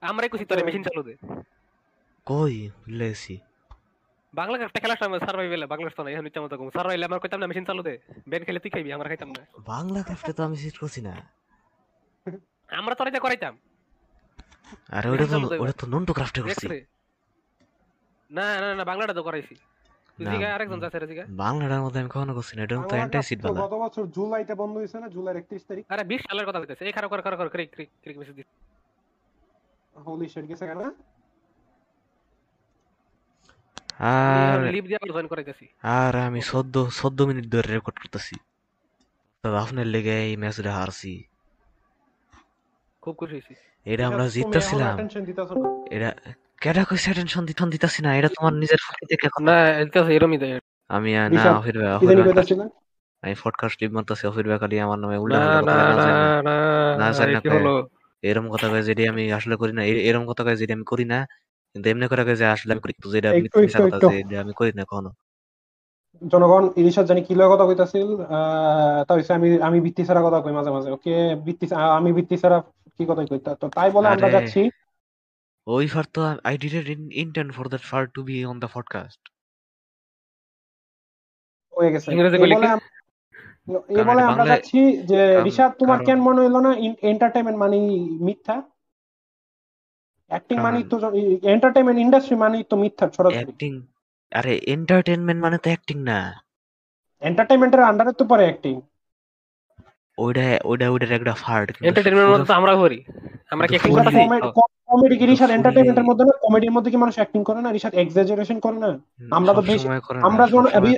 আমরাই কুছি তোরে মেশিন চালু দে। কই? বাংলা একটা খেলার সময় সার্ভাইভাল বাংলাদেশ তো না এখন ইচ্ছা মতো সার্ভাইভাল আমার কইতাম না মেশিন চালু দে। বেন খেলে তুই খাইবি আমরা খাইতাম না। বাংলা ক্রাফটে তো আমি সিট করছি না। আমরা তোরে যা করাইতাম। আরে ওটা তো ওটা তো নন্টু ক্রাফটে করছি। না না না বাংলাটা তো করাইছি। বাংলাটার মধ্যে আমি কখনো করছি না এটা তো অ্যান্টাই সিট গত বছর জুলাইতে বন্ধ হইছে না জুলাই 31 তারিখ? আরে 20 সালের কথা কইতাছে এই খারাপ করে খারাপ করে ক্রিক ক্রিক ক্রিক মেসেজ দিছে। হোলি শিট গেছে কেন? আর লিভ দিয়া জয়েন করাইতাছি। আর আমি 14 14 মিনিট ধরে রেকর্ড করতেছি। তবে আপনার লেগে এই ম্যাচটা হারছি। খুব খুশি হইছি এটা আমরা জিততেছিলাম। এটা কেডা কইছে টেনশন দিতন দিতাছি না এটা তোমার নিজের ফাঁকি থেকে এখন না এটা এরমই দেয়। আমি না ফিরবে আমি পডকাস্ট মারতেছি অফির বেকারি আমার নামে উল্টা না না না না জানি এরম কথা কয়ে যেটি আমি আসলে করি না এরম কথা কয়ে যেটি আমি করি না কিন্তু এমনি করে কয়ে যে আসলে আমি করি কিন্তু যেটা একটু, মিথ্যা কথা যে আমি করি না কখনো। জনগণ ইলিশার জানি কি লগে কথা কইতাছিল আহ তা হইছে আমি আমি বৃত্তি ছাড়া কথা কই মাঝে মাঝে ওকে? বৃত্তি আমি বৃত্তি ছাড়া কি কথা কই? তা- তো তাই বলে আমরা যাচ্ছি। ওই ফার তো I didn't intend for that far to be on the podcast হয়ে গেছে। ইংরেজি বলে কি? এই বলে আমরা যাচ্ছি যে ঋষাদ তোমার কেন মনে হইল না? এন্টারটেইনমেন্ট মানে মিথ্যা। অ্যাক্টিং মানে তো এন্টারটেইনমেন্ট ইন্ডাস্ট্রি মানে তো মিথ্যা সরাসরি অ্যাক্টিং আরে এন্টারটেইনমেন্ট মানে তো অ্যাক্টিং না। এন্টারটেইনমেন্টের আন্ডারে তো পরে অ্যাক্টিং ওইটা ওইটা ওইটার একটা ফার্ট এন্টারটেইনমেন্ট মধ্যে তো আমরা করি। আমরা কি অ্যাক্টিং করতেছি? কমেডি কি fully- এন্টারটেইনমেন্টের মধ্যে না কমেডির মধ্যে কি মানুষ অ্যাক্টিং করে না? ঋষাদ এক্সাজারেশন করে না? আমরা তো বেশি- আমরা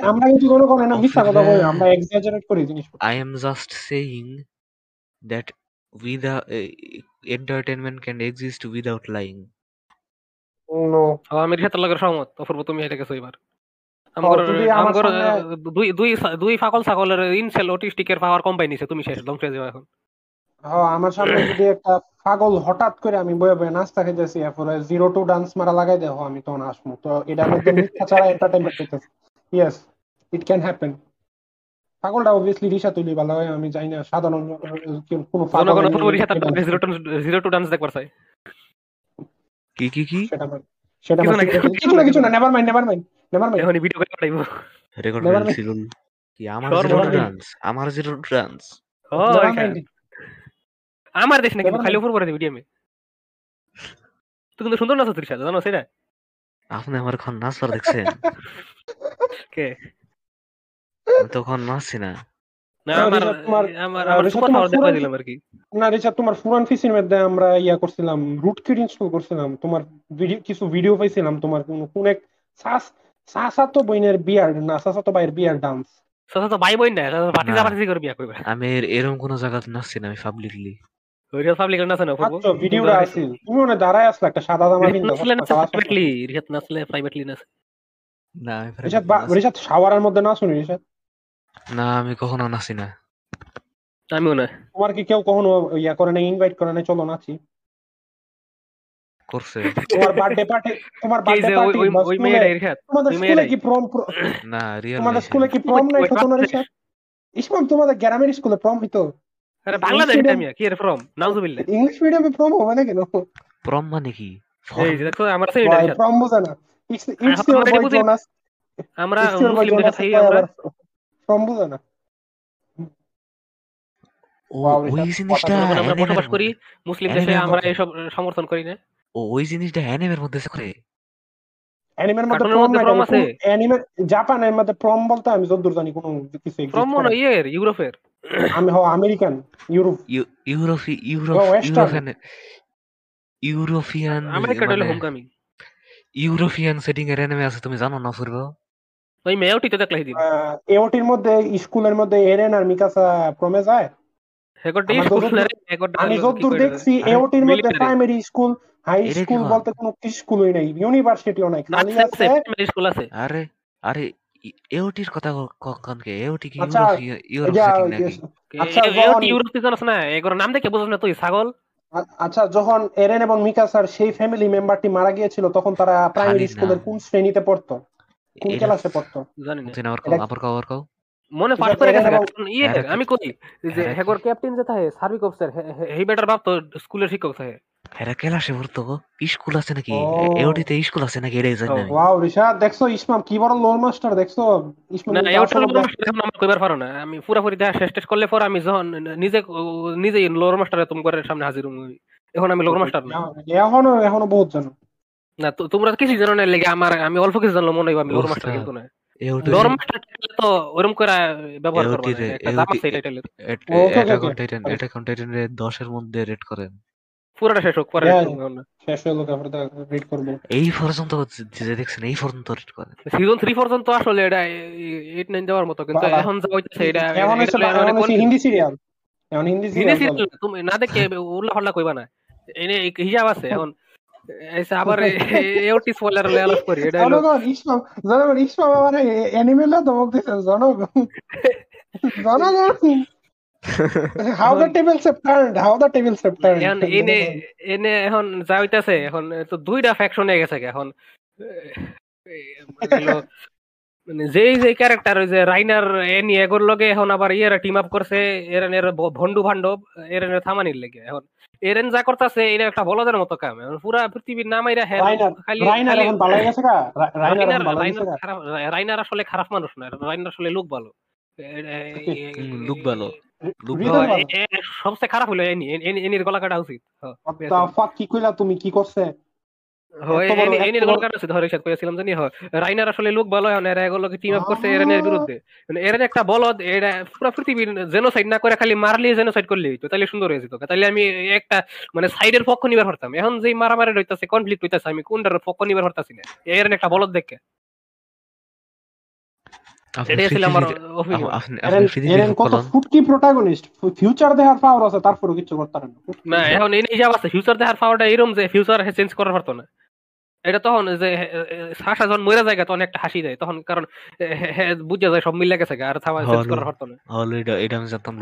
আমরা কিন্তু কোনো করে না মিথ্যা কথা বলি আমরা এক্সাজারেট করি জিনিস I am just saying that without uh, entertainment can exist without lying. No ও, আমি রিহাতের লগে সহমত অপূর্ব তুমি আমগর সামনে- দুই দুই দুই ফাকল ছাগলের ইনসেল অটিস্টিকের পাওয়ার কম্বাইন নিছে তুমি শেষ ধ্বংস হয়ে যাও এখন। হ্যাঁ আমার সামনে যদি একটা পাগল হঠাৎ করে আমি বয়ে বয়ে নাস্তা খেতেছি এরপরে জিরো টু ডান্স মারা লাগাই দেবো আমি তখন আসব তো এটার মধ্যে মিথ্যা ছাড়া এন্টারটেইনমেন্ট পেতেছি ইয়েস ইট ক্যান হ্যাপেন পাগলটা অবভিয়াসলি রিসা তুলি ভালো হয় আমি জানি না সাধারণ কোনো পাগল zero two zero two dance দেখবার চাই। কি কি কি? সেটা আমার- সেটা কিছু না, কিছু না never mind never mind never mind এখন ভিডিও করে পাঠাইবো। রেকর্ড Never ফেলছিল কি আমার জিরো. ডান্স আমার জিরো ডান্স ও, আমার দেশ নাকি Never খালি উপর দিবি ডিএমে তুই কিন্তু সুন্দর নাচ রিসা জানো সেটা? আপনি আমার এখন নাচবার দেখছেন? কে? আমি তো এখন নাচছি না। না তোমার- আমার আহ, আমার সুপার পাওয়ার দেখা দিলাম আর কি। না রিচা তোমার পুরান পিসির মধ্যে আমরা ইয়া করছিলাম রুট কিট ইনস্টল করছিলাম। তোমার ভিডিও কিছু ভিডিও পাইছিলাম তোমার কোন কোন এক সাস সাসাতো বইনের বিয়ার না সাসাতো ভাইয়ের বিয়ার ডান্স সাথে তো ভাই বোন না না। করবে। আমি এর- এরম কোনো জায়গাতে নাচছি না আমি পাবলিকলি ওইটা পাবলিকের নাচে না অপূর্ব ভিডিওটা আছিল তুমি ওখানে দাঁড়ায় আসলে একটা সাদা জামা রিহাত পিনতে নাচলে নাচে প্রাইভেটলি রিহাত নাচলে প্রাইভেটলি নাচে না আমি রিশাদ private নাচি। রিশাদ শাওয়ারের মধ্যে না শুনি রিশাদ না আমি কখনো নাচি না। আমিও না। তোমার কি কেউ কখনো ইয়া করে না ইনভাইট করে না চলো নাচি। করছে। তোমার বার্থডে পার্টি তোমার বার্থডে পার্টি ওই মেয়েটা তোমাদের স্কুলে কি প্রম না রিয়েল তোমাদের স্কুলে কি প্রম নাই ইসমাম তোমাদের গ্রামের স্কুলে প্রম হইতো? আরে বাংলাদেশ Incident- কি এর ফ্রম নাউজুবিল্লাহ। ইংলিশ মিডিয়ামে প্রম হবে না কেন প্রম মানে কি? এই দেখো আমার সেই রিহাত প্রম বোঝে না। ইটস ইটস আমরা ইওর বয় জোনাস আমরা ইটস ইওর বয় মুসলিম দেশে থাকি আমরা প্রম বোঝে না। ওই জিনিসটা আমরা বসবাস করি মুসলিম দেশে আমরা এইসব সমর্থন করি না। ও ওই জিনিসটা অ্যানিমের মধ্যে করে? অ্যানিমের মধ্যে প্রম prom আছে? অ্যানিমে জাপানের মধ্যে প্রম বলতে আমি যতদূর জানি কোনো কিছু ফ্রম না। ইয়ের ইউরোপের। আমি হ আমেরিকান ইউরোপ। ইউরোপি ইউরোপ ইউরোপিয়ান ইউরোপিয়ান আমেরিকাটা হলো মানে হোমকামি ইউরোপিয়ান সেটিং এর অ্যানিমে আছে তুমি জানো না পূর্ব ওই মেয়েওটি তো দেখলাই দিন এওটির মধ্যে স্কুলের মধ্যে এরেন আর মিকাসা প্রমে যায়? হেগোটা আমার স্কুল যতদূর- না হেগোটা আমি যতদূর দেখছি এওটির মধ্যে প্রাইমারি স্কুল হাই স্কুল বলতে কোনো স্কুলই নাই ইউনিভার্সিটিও নাই খালি আছে স্কুল আছে। আরে আরে এওটির কথা কখন কে এওটি কি? আচ্ছা, ইউরোপ নাকি? আচ্ছা, এ- এ- ইউরোপ জানাস না? এগুলোর নাম দেখে বুঝছ না তুই ছাগল। আচ্ছা যখন এরেন এবং মিকাসার সেই ফ্যামিলি মেম্বারটি মারা গিয়েছিল তখন তারা প্রাইমারি স্কুলের কোন শ্রেণীতে পড়তো? কোন ক্লাসে পড়তো? জানি না। আবার কও, আবার কও, মনে এটা করে গেছে ইয়ে আমি কই? যে হেগোর ক্যাপ্টেন যে থাকে সার্ভিক অফিসার হেই বেটার বাপ তো স্কুলের শিক্ষক থাকে। এরা ক্লাসে পড়তো গো? স্কুল আছে নাকি এওটিতে স্কুল আছে নাকি এটাই জানি না ওয়াও রিশাদ দেখছ ইসমাম কি বড় লোর মাস্টার দেখছ ইসমাম না এওটার লোর মাস্টার এখন আমার কইবার পারো না আমি পুরাপুরি দেখা শেষ টেস্ট করলে পর আমি যখন নিজে নিজেই লোর মাস্টারে তুমি করে সামনে হাজির হই। এখন আমি লোর মাস্টার না এখনও এখনও বহুত জানো না তো তোমরা কিছু জানো না লেগে আমার আমি অল্প কিছু জানলো মনে হয় আমি লোর মাস্টার। কিন্তু না মাস্টার তো ওরকম করে ব্যবহার করব এট- Titan এর দশের মধ্যে রেট করেন পুরোটা শেষ হোক পরে শেষ হলো তারপরে রিড করব। এই পর্যন্ত যে- যে দেখছেন এই পর্যন্ত রেট করেন সিজন থ্রি পর্যন্ত আসলে এটা এইট নাইন যাওয়ার মতো কিন্তু এখন যা হইতেছে এটা এখন হচ্ছে এটা এখন হচ্ছে হিন্দি সিরিয়াল এখন হিন্দি সিরিয়াল তুমি না দেখে উল্লা পাল্লা কইবা না। এনে হিসাব আছে এখন। এসে আবার এওটি স্পয়লার করি এটা হলো জনগণ ইসমাম জনগণ ইসমাম আমার অ্যানিমেল না ধমক দিছে জনগণ। এনে এখন যা হইতাছে এখন দুইটা ফ্যাকশন হয়ে গেছে মানে যেই ক্যারেক্টার লগে এখন আবার টিম আপ করছে এর ভন্ডু ভান্ডব এর থামানির লেগে এখন এরেন যা করতেছে এটা একটা বলদের মতো কাম এখন পুরা পৃথিবীর হ্যাঁ কা রাইনার রাইনার আসলে খারাপ মানুষ না রাইনার আসলে লোক ভালো লোক ভালো সবচেয়ে খারাপ হলো এনি এনির গলা কাটা উচিত। কি কইলা তুমি? কি করছে? রাইনার আসলে লোক ভালো এরা এগুলোকে টিম আপ করছে এরেনের বিরুদ্ধে? মানে এরেন একটা বলদ এটা পুরো পৃথিবীর জেনোসাইড না করে খালি মারলি জেনোসাইড করলি তো তাহলে সুন্দর হয়ে যেত। তাহলে আমি একটা মানে সাইডের পক্ষ নিবার পারতাম। এখন যে মারামারি রইতাছে কনফ্লিক্ট হইতাছে আমি কোনটার পক্ষ নিবার পারতাছি না? এরেন একটা বলদ দেখে। ফিউচার দেখার পাওয়ার আছে তারপরে কিছু করতে না। এখন এই হিসাব আছে ফিউচার দেখার পাওয়ারটা এরকম যে ফিউচার চেঞ্জ করার পারতো না। এটা তখন যে যখন মরে যায় তখন একটা হাসি দেয়। তখন কারণ বুঝে যায় সব মিলে গেছে আর চেঞ্জ করার পারতো না। এটা এটা আমি জানতাম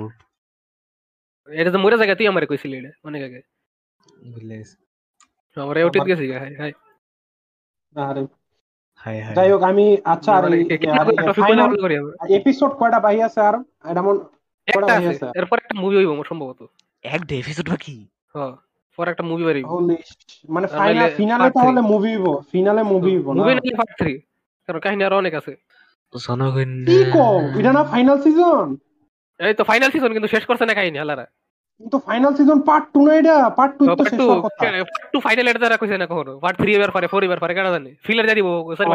এটা তো মরে যায় তুই আমারে কইছিলি এটা অনেক আগে। আমার এউটিত গেছি হাই হাই আরে যাই হোক আমি আচ্ছা আর এপিসোড কয়টা বাহি আছে আর? এটা মন একটা আছে এরপর একটা মুভি হইব সম্ভবত। একটা এপিসোড বাকি? হ্যাঁ পর একটা মুভি বেরিয়ে মানে ফাইনাল ফিনালে তাহলে মুভি হইব ফিনালে মুভি হইব মুভি নাকি পার্ট 3 কারণ কাহিনী আরও অনেক আছে। জনগণ কি কম এটা না ফাইনাল সিজন এই তো ফাইনাল সিজন কিন্তু শেষ করছে না কাহিনী হালারা কিন্তু ফাইনাল সিজন পার্ট 2 না এটা? পার্ট 2 তো শেষ হওয়ার কথা। পার্ট 2 ফাইনাল এটা তারা কইছে না কখনো? পার্ট 3 এবার পরে 4 এবার পরে কেন জানি? ফিলার যা দিব সরি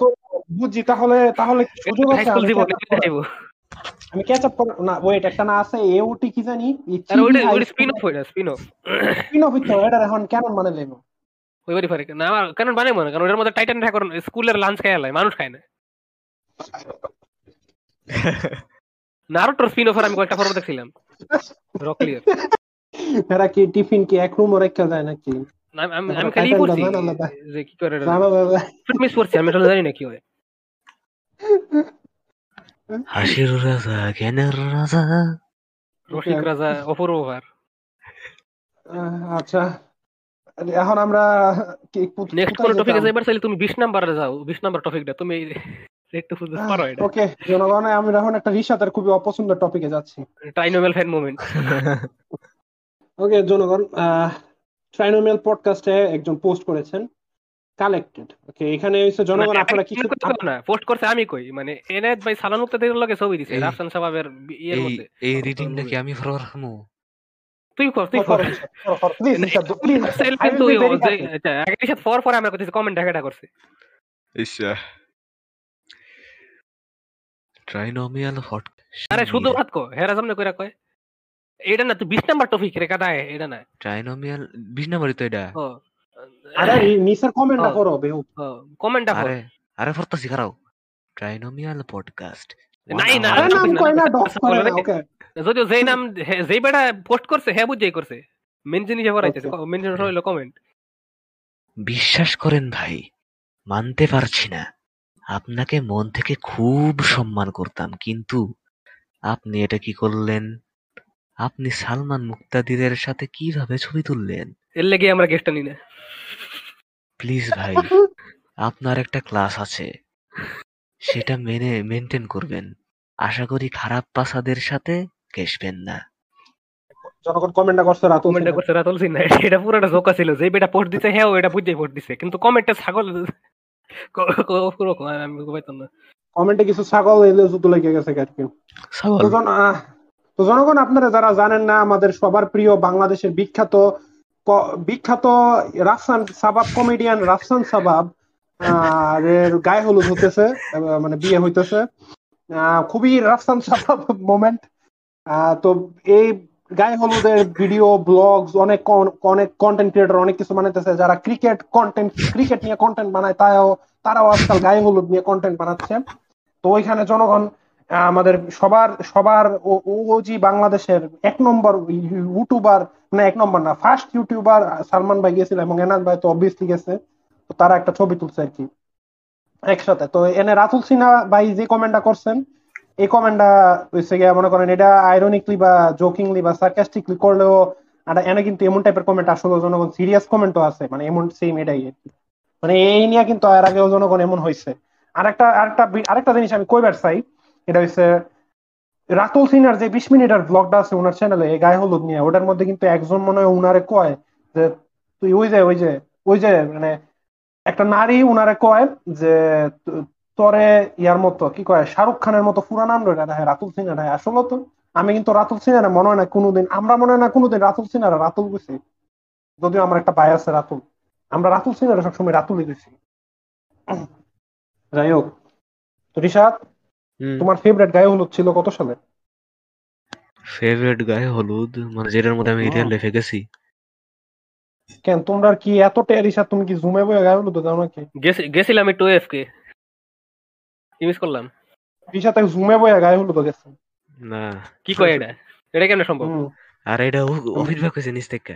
তো বুঝি তাহলে তাহলে সুযোগ আছে আমি ক্যাচ আপ করব না ওয়েট একটা না আছে এওটি কি জানি? আর ওইটা ওইটা স্পিন অফ হইরা স্পিন অফ স্পিন অফ হইতো এটা এখন কেন মানে লেবো ওইবারই পারে না কেন বানাই মনে কারণ ওটার মধ্যে টাইটান ঠাকুর স্কুলের লাঞ্চ খায় মানুষ খায় না। নারুটোর স্পিন অফার আমি কয়েকটা পর্ব দেখছিলাম। রকলিয়ার এরা কি টিফিন কি এক রুম রেখে যায় নাকি? আমি আমি খালি পড়ছি যে কি করে মিস করছি আমি এটা জানি না কি হয়। হাসির রাজা জ্ঞানের রাজা। রসিক রাজা আচ্ছা। এখন আমরা নেক্সট কোন টপিকে যাইবার চাইলে তুমি 20 নাম্বারে যাও 20 নাম্বার টপিকটা তুমি ওকে জনগণ আমি এখন একটা রিশাতের খুবই অপছন্দের টপিকে যাচ্ছি। ট্রাইনোমেল ফ্যান মোমেন্ট ওকে জনগণ ট্রাইনোমেল পডকাস্টে একজন পোস্ট করেছেন কালেক্টেড ওকে এখানে হইছে জনগণ মানে আপনারা কি না পোস্ট করছে আমি কই? মানে এনায়েত ভাই সালান মুক্তাদের লগে ছবি দিছে রাফসান সাবাবের ইয়ের মধ্যে। এই রিডিংটা কি আমি তুই কর তুই কর প্লিজ প্লিজ কিন্তু আগে সাথে ফর ফর আমরা কইছি কমেন্ট ঢাকাটা করছে। ট্রাইনোমিয়াল হট আরে শুধু বাদ কো হেরা সামনে কইরা কয়। এটা না তুই 20 নাম্বার টপিক রে কাটা এটা না। ট্রাইনোমিয়াল 20 নাম্বারই তো এটা আরে নিচের কমেন্টটা করো বেহু কমেন্টটা করো। আরে আরে ফরতাছি খারাও। ট্রাইনোমিয়াল পডকাস্ট নাই না নাম কই না ডস করে ওকে যদিও যেই নাম যেই বেটা পোস্ট করছে হ্যাঁ বুঝাই করছে। মেনশন হিসেবে রাইতেছে মেনশন হইল কমেন্ট বিশ্বাস করেন ভাই মানতে পারছি না। আপনাকে মন থেকে খুব সম্মান করতাম কিন্তু আপনি এটা কি করলেন? আপনি সালমান মুক্তাদিরের সাথে কীভাবে ছবি তুললেন? এর লেগে আমরা গেস্টটা না। প্লিজ ভাই আপনার একটা ক্লাস আছে সেটা মেনে মেনটেন করবেন। আশা করি খারাপ পাসাদের সাথে ঘেসবেন না। জনগণ কমেন্টটা করছে রাতুল কমেন্টটা করছে রাতুল সিন এটা পুরোটা জোকা ছিল যে বেটা পোস্ট দিছে হ্যাঁ ও এটা বুঝে পোস্ট দিছে কিন্তু কমেন্টটা ছাগল আমি পাইতাম না। কমেন্টে কিছু ছাগল এলে জুতো লেগে গেছে আর কি তো জনগণ আপনারা যারা জানেন না আমাদের সবার প্রিয় বাংলাদেশের বিখ্যাত বিখ্যাত রাফসান সাবাব কমেডিয়ান রাফসান সাবাব এর গায়ে হলুদ হতেছে মানে বিয়ে হইতেছে। খুবই রাফসান সাবাব মোমেন্ট তো এই গায়ে হলুদের ভিডিও ব্লগস অনেক অনেক কন্টেন্ট ক্রিয়েটর অনেক কিছু বানাইতেছে, যারা ক্রিকেট কন্টেন্ট ক্রিকেট নিয়ে কন্টেন্ট বানায় তাও তারাও আজকাল গায়ে হলুদ নিয়ে কন্টেন্ট বানাচ্ছে। তো ওইখানে জনগণ আমাদের সবার সবার ওজি বাংলাদেশের এক নম্বর ইউটিউবার মানে এক নম্বর না ফার্স্ট ইউটিউবার সালমান ভাই গেছিল এবং এনাজ ভাই তো অবভিয়াসলি গেছে। তো তারা একটা ছবি তুলছে আর কি, একসাথে। তো এনে রাতুল সিনহা ভাই যে কমেন্টটা করছেন এই কমেন্টটা হচ্ছে গিয়া মনে করেন এটা আইরনিকলি বা জোকিংলি বা সার্কাস্টিকলি করলেও আর এনে কিন্তু এমন টাইপের কমেন্ট আসলে জনগণ সিরিয়াস কমেন্টও আছে মানে এমন সেম এটাই মানে এই নিয়ে কিন্তু এর আগেও জনগণ এমন হয়েছে আরেকটা আরেকটা আরেকটা জিনিস আমি কইবার চাই, এটা হচ্ছে রাতুল সিনার যে বিশ মিনিটের ব্লগটা আছে ওনার চ্যানেলে গায়ে হলুদ নিয়ে, ওটার মধ্যে কিন্তু একজন মনে হয় উনারে কয় যে, তুই ওই যে ওই যে ওই যে মানে একটা নারী উনারে কয় যে তরে ইয়ার মতো কি কয় শাহরুখ খানের মতো পুরা নাম রয়ে রাতুল সিনহা আসলে তো আমি কিন্তু রাতুল সিনহারা মনে হয় না কোনোদিন আমরা মনে হয় না কোনোদিন রাতুল সিনহারা রাতুল গেছি যদিও আমার একটা বাই আছে রাতুল। আমরা রাতুল সিনহারা সবসময় রাতুলই গেছি যাই হোক রিশাদ তোমার ফেভারিট গায়ে হলুদ ছিল কত সালে? ফেভারিট গায়ে হলুদ? মানে যেটার মধ্যে আমি রিয়েল লাইফে গেছি। কেন তোমরা কি এত টেরিসা তুমি কি জুমে বয়ে গায়ে হলুদ দাও নাকি? গেছিলাম একটু এফকে কি মিস করলাম। তাকে জুমে বয়ে গায়ে হলুদ গেছে। না। কি কয় এটা? এটা কেমন সম্ভব? আর এটা নিচ থেকে।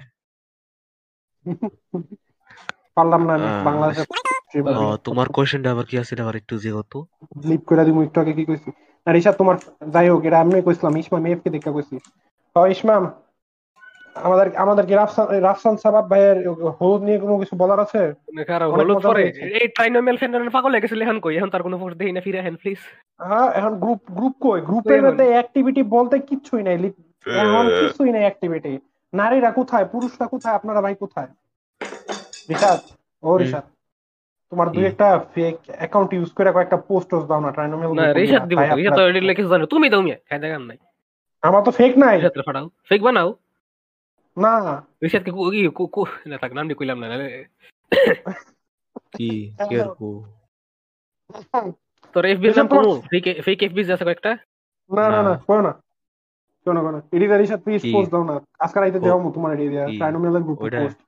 পারলাম না বাংলাদেশে তোমার কোশ্চেনটা আবার কি আছে? আবার একটু যেহেতু লিপ করে দিমু একটু আগে কি কইছি? আর রিসা তোমার যাই হোক এটা আমি কইছিলাম ইসমাম এফকে দেখা কইছি। ইসমাম আমাদের আমাদের কি রাফসান রাফসান সাবাব ভাইয়ের হলুদ নিয়ে কোনো কিছু বলার আছে? হলুদ পরে এই পাগল হয়ে গেছিল এখন কই? এখন তার কোনো পোস্ট দেই না ফিরে হেন প্লিজ হ্যাঁ এখন গ্রুপ গ্রুপ কই? গ্রুপের মধ্যে অ্যাক্টিভিটি বলতে কিচ্ছুই নাই এখন কিছুই নাই অ্যাক্টিভিটি নারীরা কোথায়? পুরুষরা কোথায়? আপনারা ভাই কোথায়? রিশাদ ও রিশাদ তোমার দুই একটা ফেক অ্যাকাউন্ট ইউজ করে কয়েকটা পোস্ট দাও না ট্রাইনোমেল না রিশাদ দিব রিশাদ তো এডিট লিখে জানো তুমি দাও মিয়া খাই নাই। আমার তো ফেক নাই। রিশাদ ফাটাও। ফেক বানাও। না। রিশাদ কি কি না থাক নাম কইলাম না কি কি আর কো তোর এফবি নাম কোন ফেক ফেক এফবি আছে কয়েকটা না না না কোন না। কোন কোন এডিটার রিশাদ প্লিজ পোস্ট দাও না আজকে রাইতে দেও তোমার এডিয়া ট্রাইনোমেল গ্রুপ পোস্ট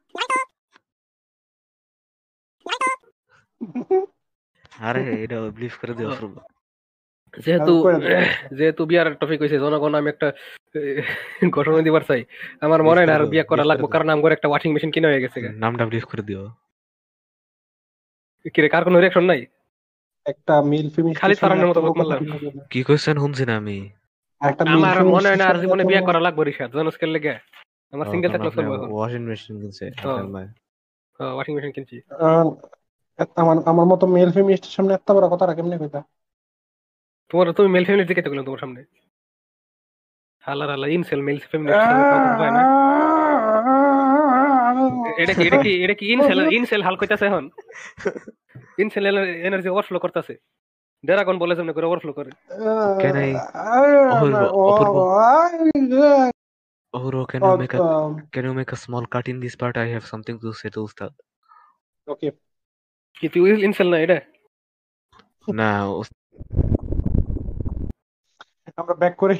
আরে এটা বিলিভ করে দিও যেহেতু যেহেতু বিয়ার টপিক হয়েছে জনগণ আমি একটা ঘটনা দিবার চাই। আমার মনে হয় না আর বিয়া করা লাগবে কারণ আমার একটা ওয়াশিং মেশিন কিনে হয়ে গেছে নামটা করে দিও। কি রে কার কোনো রিঅ্যাকশন নাই? একটা মিল ফিমিল খালি সারানোর মতো মারলাম। কি কইছেন শুনছি না আমি আমার মনে হয় না আর জীবনে বিয়া করা লাগবে রিশাদ জনস কে লাগে। আমার সিঙ্গেল থাকলে চলবে ওয়াশিং মেশিন কিনছে ওয়াশিং মেশিন কিনছি। আমার আমার মতো মেল ফেমিনিস্টের সামনে এত বড় কথা কেমনে কইতা? তোমার তুমি মেল ফেমিনিস্ট দিকে তো তোমার সামনে? হালার হালা ইনসেল মেল না। এটা কি এটা কি এটা কি ইনসেল ইনসেল হাল কইতাছে এখন? ইনসেল এনার্জি ওভারফ্লো করতেছে। ড্রাগন বলে যেমন করে ওভারফ্লো করে। make a small cut in this part? I have something to say to Ustad. Okay. কি তুই ইনসেল না এটা? না আমরা ব্যাক করে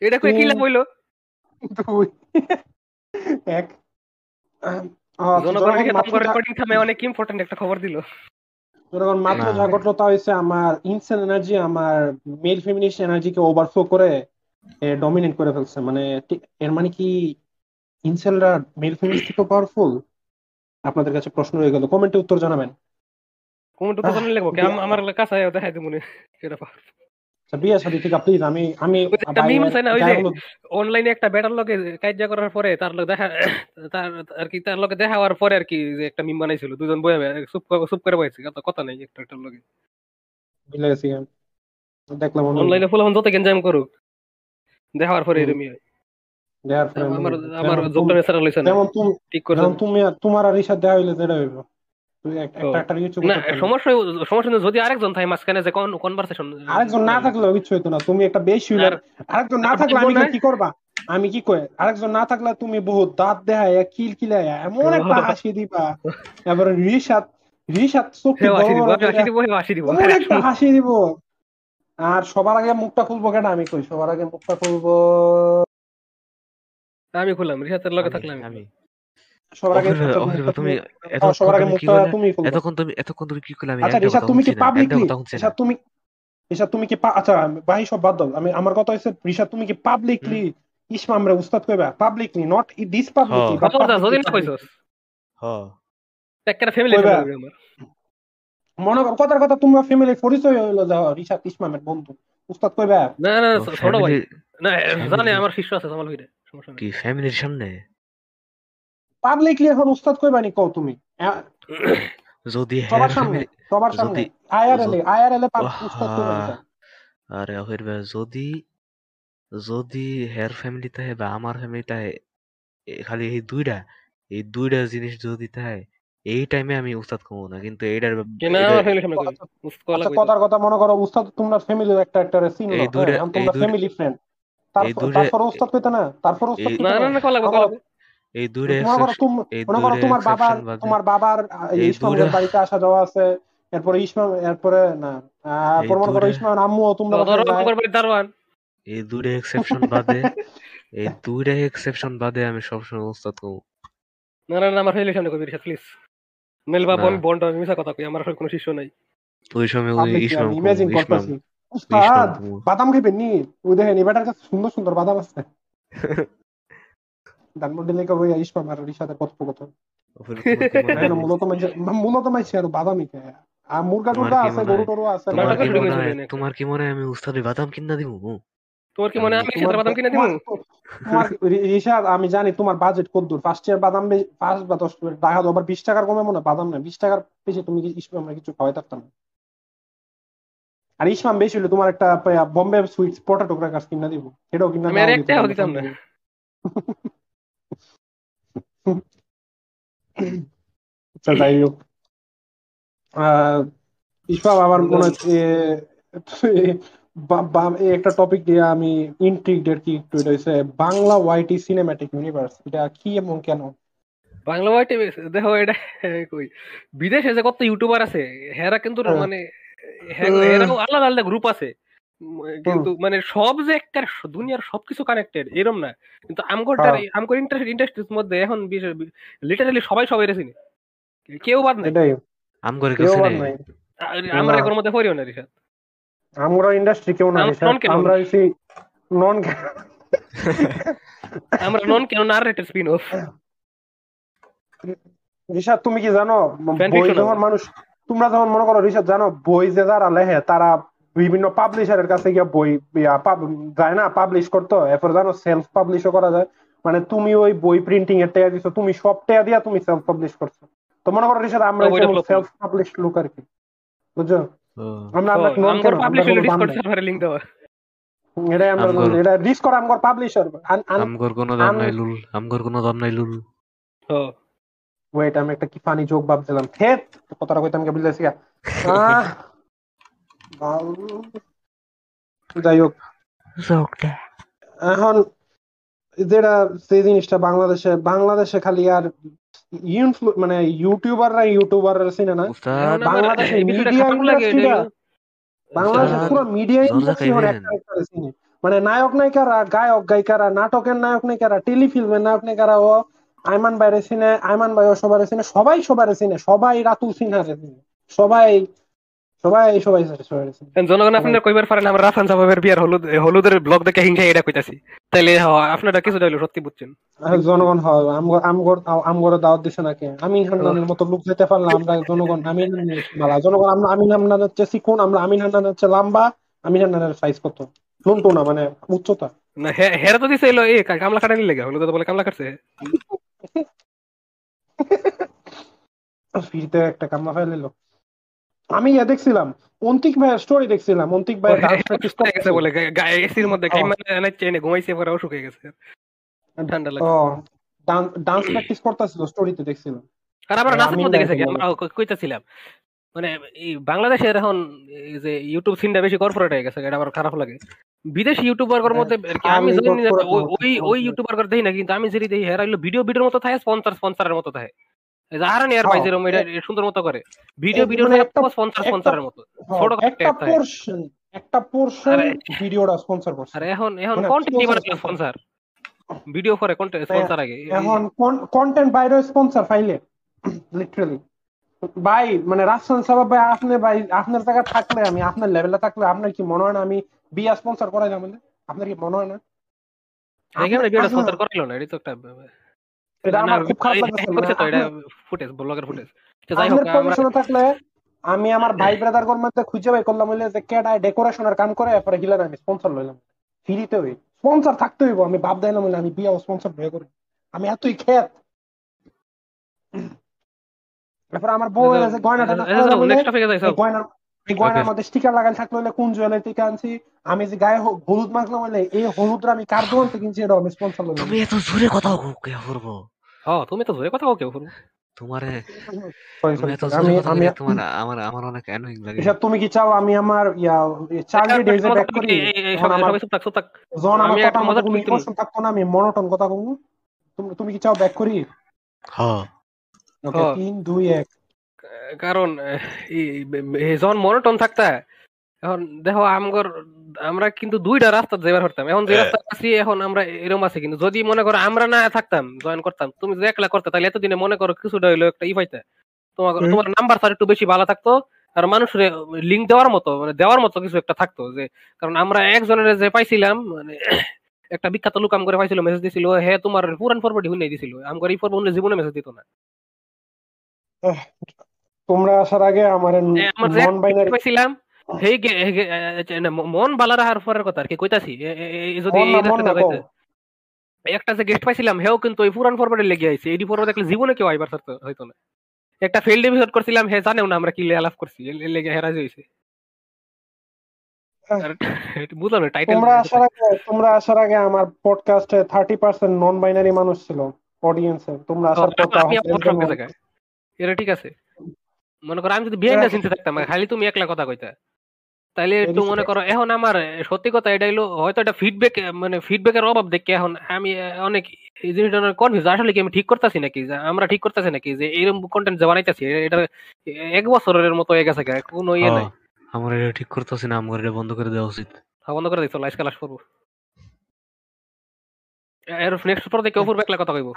এটা কই কি লাভ হইল? দুই এক। অনেক ইম্পর্টেন্ট একটা খবর দিল। যখন মাত্র যা ঘটলো তা হচ্ছে আমার ইনসেন এনার্জি আমার মেল ফেমিনিস্ট এনার্জিকে ওভারফ্লো করে ডমিনেট করে ফেলছে। মানে এর মানে কি ইনসেলরা মেল ফেমিনিস্ট থেকে পাওয়ারফুল আপনাদের কাছে প্রশ্ন রয়ে গেল। কমেন্টে উত্তর জানাবেন। কমেন্টে উত্তর জানালে আমার কাছে দেখাই দিই এটা বিয়ে শাদি ঠিক প্লিজ আমি আমি অনলাইনে একটা লগে কাজ করার পরে তার লগে দেখা তার আর কি তার লগে দেখা হওয়ার পরে আর কি যে একটা মিম বানাইছিল দুজন বয়ে চুপ চুপ করে বইছে কথা নাই একটা লগে ভুলে গেছি দেখলাম অনলাইনে ফুল যত গেঞ্জাম করুক দেখার পরে এরকমই হয়। আমার আমার যোগটা ন্যাচারাল হইছে না। ঠিক করে তুমি তোমার আর হইলে যেটা হইব। যদি আরেকজন থাকে মাঝখানে যে কনভারসেশন আরেকজন না থাকলে কিছু হইতো না। তুমি একটা বেশি আরেকজন না থাকলে আমি কি করবা? আমি কি কই? আরেকজন না থাকলে তুমি বহুত দাঁত দেখায় কিল কিলায় এমন একটা হাসি দিবা। এবার রিসাত রিসাত চোখে হাসি দিব আর সবার আগে মুখটা খুলবো কেন? আমি কই সবার আগে মুখটা খুলবো। আমি খুললাম রিসাতের লগে থাকলাম আমি। সবার আগে তুমি সবার আগে তুমি এতক্ষণ তুমি এতক্ষণ তুমি কি করলে আমি আচ্ছা ঋষাদ তুমি কি পাবলিকলি ঋষাদ তুমি ঋষাদ তুমি কি আচ্ছা ভাই সব বাদ দাও। আমি আমার কথা হচ্ছে ঋষাদ তুমি কি পাবলিকলি ইসমামরে উস্তাদ কইবা? পাবলিকলি নট দিস পাবলিকলি যদি না কইছস? হ্যাঁ। একটা ফ্যামিলি মনে কর কথার কথা তোমরা ফ্যামিলি পরিচয় হইল যাও ইসমামের বন্ধু। উস্তাদ কইবে? না না ছোট ভাই। না জানে আমার শিষ্য আছে কি ফ্যামিলির সামনে? পাবলিকলি এখন উস্তাদ কইবা নি কও তুমি? যদি সবার সামনে সবার সামনে। আইআরএল আইআরএল উস্তাদ কইবা নি আরে অহির ভাই যদি যদি হের ফ্যামিলি তাহে বা আমার ফ্যামিলি তাহে খালি এই দুইটা এই দুইটা জিনিস যদি তাহে এই টাইমে আমি উস্তাদ কমো না কিন্তু এইটার আচ্ছা কথার কথা মনে করো উস্তাদ তোমরা ফ্যামিলির একটা একটা দুইটা- হ্যাঁ, তোমরা এই দুইটা- ফ্যামিলি ফ্রেন্ড তারপর তারপর উস্তাদ কইতে না তারপর উস্তাদ না। না না। এই করো এই দুইটা তোমার বাবার তোমার বাবার এই ইসমামের বাড়িতে আসা যাওয়া আছে এরপরে ইসমাম এরপরে না মনে করো দুইটা- ইসমামের আম্মুও তোমরা এই দুইটা এক্সেপশন বাদে এই দুইটা এক্সেপশন বাদে আমি সবসময় উস্তাদ কমো। না না না আমার ফ্যামিলির সামনে কই রিশাদ প্লিজ মেল বাবু। আমি বন্ড আমি মিছা কথা কই আমার আসলে কোনো শিষ্য নাই। ওই সময় ওই ইসমাম ইসমাম করতেছি। ইসমাম উস্তাদ বাদাম খাইবেন নি? ওই দেখেন এবারটার কাছে সুন্দর সুন্দর বাদাম আছে। ধানমন্ডি লেখা বই ইসমাম আর রিসাদের কথোপকথন কি মনে? মূলত মাইছে- মূলত মাইছে আর বাদামই খায় আর মুরগা টুরগা আছে গরু টরু আছে তোমার কি মনে আমি উস্তাদের বাদাম কিনা দিব? তোমার কি মনে হয় আমি বাদাম কিনে দিব? তোমার- আমি জানি তোমার বাজেট কত দূর? ফার্স্ট ইয়ার বাদাম বে- পাঁচ বা দশ টাকা দাও আবার বিশ টাকার কমে মনে হয় বাদাম না বিশ টাকার বেশি তুমি আমরা কিছু খাওয়াই না আর ইসমাম বেশি হলে তোমার একটা বম্বে সুইটস পটাটো ক্র্যাকার্স কিনা দিব। এটাও কিনা আমি আর একটাও দিতাম দিতাম না। আচ্ছা, যাই হোক। আহ, আমার মনে হচ্ছে একটা টপিক দিয়ে আমি ইন্ট্রিগড কি একটু এটা বাংলা ওয়াইটি সিনেম্যাটিক ইউনিভার্স এটা কি এবং কেন? বাংলা ওয়াইটে দেখো এটা কই বিদেশে যে কত ইউটিউবার আছে হেরা কিন্তু হ্যাঁ। মানে হে- হেরাও আলাদা আলাদা গ্রুপ আছে। কিন্তু মানে সব যে একটা দুনিয়ার সবকিছু কানেক্টেড এরম না। কিন্তু আমগোটার হ্যাঁ। আমগোর ইন্টারেস্ট ইন্ডাস্ট্রির মধ্যে এখন লিটারালি সবাই সবাই চিনে। কেউ বাদ নাই। এটাই আম কেউ বাদ নাই। আমরা না। এর মধ্যে পড়িও না রিসাদ আমরা ইন্ডাস্ট্রি কেউ না রিসাদ। আমরা নন আমরা নন কেন নারেটেড স্পিন অফ রিসাদ তুমি কি জানো? বই যখন মানুষ তোমরা যখন মনে করো রিসাদ জানো বই যে যারা লেখে তারা বিভিন্ন পাবলিশারের কাছে গিয়ে বই যায় না পাবলিশ করতো এরপর জানো সেলফ পাবলিশও করা যায়। মানে তুমি ওই বই প্রিন্টিং এর টাকা দিছো তুমি সব টাকা দিয়া তুমি সেলফ পাবলিশ করছ। তো মনে করো রিসাদ আমরা সেলফ পাবলিশ লোক আর কি। বুঝছ? আমরা আমরা canon, পাবলিশ ডিসকর্ড সার্ভারে লিংক দেওয়া এটাই আমরা এটা রিস্ক করা আমগর পাবলিশার আমগর কোনো দাম নাই লুল। আমগর কোনো দাম নাই লুল। ও ওয়েট আমি একটা কি ফানি জোক ভাবছিলাম। থেত কথাটা কইতাম কে বুঝলেছি আহ! যাই হোক। এখন যেটা সেই জিনিসটা বাংলাদেশে বাংলাদেশে খালি আর মানে ইউটিউবাররা ইউটিউবাররা চিনে না। বাংলাদেশে বাংলাদেশের উস্তাদ, পুরো মিডিয়া ইন্ডাস্ট্রি হলো একটা চিনে মানে নায়ক নায়িকারা গায়ক গায়িকারা নাটকের নায়ক নায়িকারা টেলিফিল্মের নায়ক নায়িকারা ও আইমান বাইরে চিনে আইমান ভাইও সবারে চিনে সবাই সবার চিনে সবাই রাতুল সিনহারে চিনে। সবাই সবাই সবাই জনগণ আপনারা কইবার পারেন আমরা রাফান সাহেবের বিয়ার হলুদ হলুদের ব্লগ দেখে হিংসা এটা কইতাছি। তাইলে আপনারা কিছু হইল সত্যি বুঝছেন। জনগণ হয় আমগর আমগর দাওয়াত দিছে নাকি? আমিন হান্নানের মতো লোক যেতে পারলাম আমরা জনগণ হান্নানের মালা। জনগণ আমরা হান্নান হচ্ছে চিকুন আমরা আমিন হান্নান হচ্ছে লম্বা আমিন হান্নানের সাইজ কত? না মানে উচ্চতা। না হেরা তো দিছে এলো এ কামলা কাটানি লেগে হলুদ তো বলে কামলা কাটছে। ফ্রিতে একটা কামলা ফাইল এলো। আমি ইয়ে দেখছিলাম অন্তিক ভাইয়ের স্টোরি দেখছিলাম অন্তিক ভাই ডান্স প্র্যাকটিস শুকিয়ে গেছে বলে গায়ে এসির মধ্যে। কাইমা নাচছে এনে ঘুমাইছে পরে শুকিয়ে গেছে। ঠান্ডা লাগে ও ডান্স প্র্যাকটিস করতেছিল স্টোরিতে দেখছিলাম। আর আমরা আমি নাচের মধ্যে গেছে কি? আমরা কইতাছিলাম। মানে এই বাংলাদেশের এখন যে ইউটিউব সিনটা বেশি কর্পোরেট হয়ে গেছে এটা আমার খারাপ লাগে। বিদেশি ইউটিউবার মধ্যে কি আমি জানি না ওই- ওই ওই ইউটিউবার করে দেই না কিন্তু আমি যেটি দেই হেরা হইল ভিডিও ভিডিওর মতো থাকে স্পন্সর স্পন্সরের মতো থাকে। ভাই হ্যাঁ। এটা সুন্দর মতো করে। ভিডিও ভিডিও মানে স্পন্সর স্পন্সরের মতো। ছোট হ্যাঁ, একটা পোর্শন একটা পোর্শন ভিডিওটা স্পন্সর করছে। আর এখন এখন মানে কন্টেন্ট নিবার স্পন্সর ভিডিও পরে কন্টেন্ট স্পন্সর আগে। এখন কন্টেন্ট বাইরে স্পন্সর ফাইলে লিটারালি ভাই মানে রাজশান সাহেব ভাই আপনি ভাই আপনার জায়গা থাকলে আমি আপনার লেভেলে থাকলে আপনার কি মনে হয় না আমি বিয়া স্পন্সর করাই যাবেন আপনার কি মনে হয় না? ভিডিও স্পন্সর করাইলো না এটা তো একটা এটা আমার খুব খারাপ লাগছে করছে তো এটা ফুটেজ ব্লগের ফুটেজ যাই হোক আমরা থাকলে আমি আমার ভাই ব্রাদার কর মধ্যে খুঁজে বাই করলাম হইলে যে কেডায় ডেকোরেশনের কাম করে এরপরে হিলার আমি স্পন্সর লইলাম। ফ্রিতে হই। স্পন্সর থাকতে হইব আমি বাপ না আমি বিয়া স্পন্সর বিয়ে করি। আমি এতই খেত। তারপর আমার বউ গয়নার এই গয়নার মধ্যে স্টিকার লাগাই থাকলে হলে কোন জুয়েলারি থেকে আনছি? আমি যে গায়ে হলুদ মাখলাম হলে এই হলুদটা আমি কার দোকান থেকে কিনছি এটা আমি স্পন্সর লইলাম তুমি এত জোরে কথা কে করব হ্যাঁ তুমি তো জোরে কথা কে করব তোমারে আমি আমি তোমার আমার আমার অনেক অ্যানোয়িং লাগে। এসব তুমি কি চাও? আমি আমার ইয়া চার্লি ডেজে ব্যাক করি। এখন আমার জন আমার কথা মতো কোনো ইমোশন থাকতো না আমি মনোটন কথা কমু তুমি তুমি কি চাও ব্যাক করি? হ্যাঁ ওকে 3 2 1 কারণ জন মনোটন থাকতা এখন দেখো আমগর আমরা কিন্তু দুইটা রাস্তা যাবার পারতাম এখন যে রাস্তা আছি এখন আমরা এরকম আছি কিন্তু। যদি মনে করো আমরা না থাকতাম জয়েন করতাম তুমি যে একলা করতে তাহলে এতদিনে মনে করো কিছুটা হইল একটা ই পাইতে। তোমার তোমার নাম্বার স্যার একটু বেশি ভালো থাকতো আর মানুষের লিঙ্ক দেওয়ার মতো মানে দেওয়ার মতো কিছু একটা থাকতো যে কারণ আমরা একজনের যে পাইছিলাম মানে একটা বিখ্যাত লোক আম করে পাইছিল মেসেজ দিছিল হে তোমার পুরান ফরওয়ার্ড হুইনে দিছিল। আম করে এই ফরওয়ার্ড জীবনে মেসেজ দিত না। তোমরা আসার আগে আমার নন বাইনারি পাইছিলাম হেই মন বালা রাহার পরের কথা আর কি কইতাছি। যদি একটা যে গেস্ট পাইছিলাম হেও কিন্তু ওই পুরান ফরওয়ার্ডে লেগে আইছে। এই ফরওয়ার্ড দেখলে জীবনে কেউ আইবার হইতো না। একটা ফিল্ড এপিসোড করছিলাম হে জানেও না আমরা কি আলাপ করছি। লেগে হেরাজ হইছে। বুঝলাম টাইটেল তোমরা আসার আগে তোমরা আসার আগে আমার পডকাস্টে 30% নন বাইনারি মানুষ ছিল অডিয়েন্সে তোমরা আসার পর এটা ঠিক আছে। মনে করো আমি যদি বিহাইন্ড দ্য সিনতে থাকতাম খালি তুমি একলা কথা কইতা। তাইলে একটু মনে করো এখন আমার সত্যি কথা এটা হলো হয়তো এটা ফিডব্যাক মানে ফিডব্যাকের অভাব দেখে এখন আমি অনেক এই জিনিসটা অনেক কনফিউজ আসলে কি আমি ঠিক করতেছি নাকি? যে আমরা ঠিক করতেছি নাকি? যে এরকম কন্টেন্ট যে বানাইতেছি এটা এক বছরের মতো হয়ে গেছে কোনো ইয়ে নাই। আমার এটা ঠিক করতেছি না আমার এটা বন্ধ করে দেওয়া উচিত। হ্যাঁ, বন্ধ করে দিচ্ছ লাইস ক্লাস করব নেক্সট পর থেকে অপূর্ব একলা কথা কইব।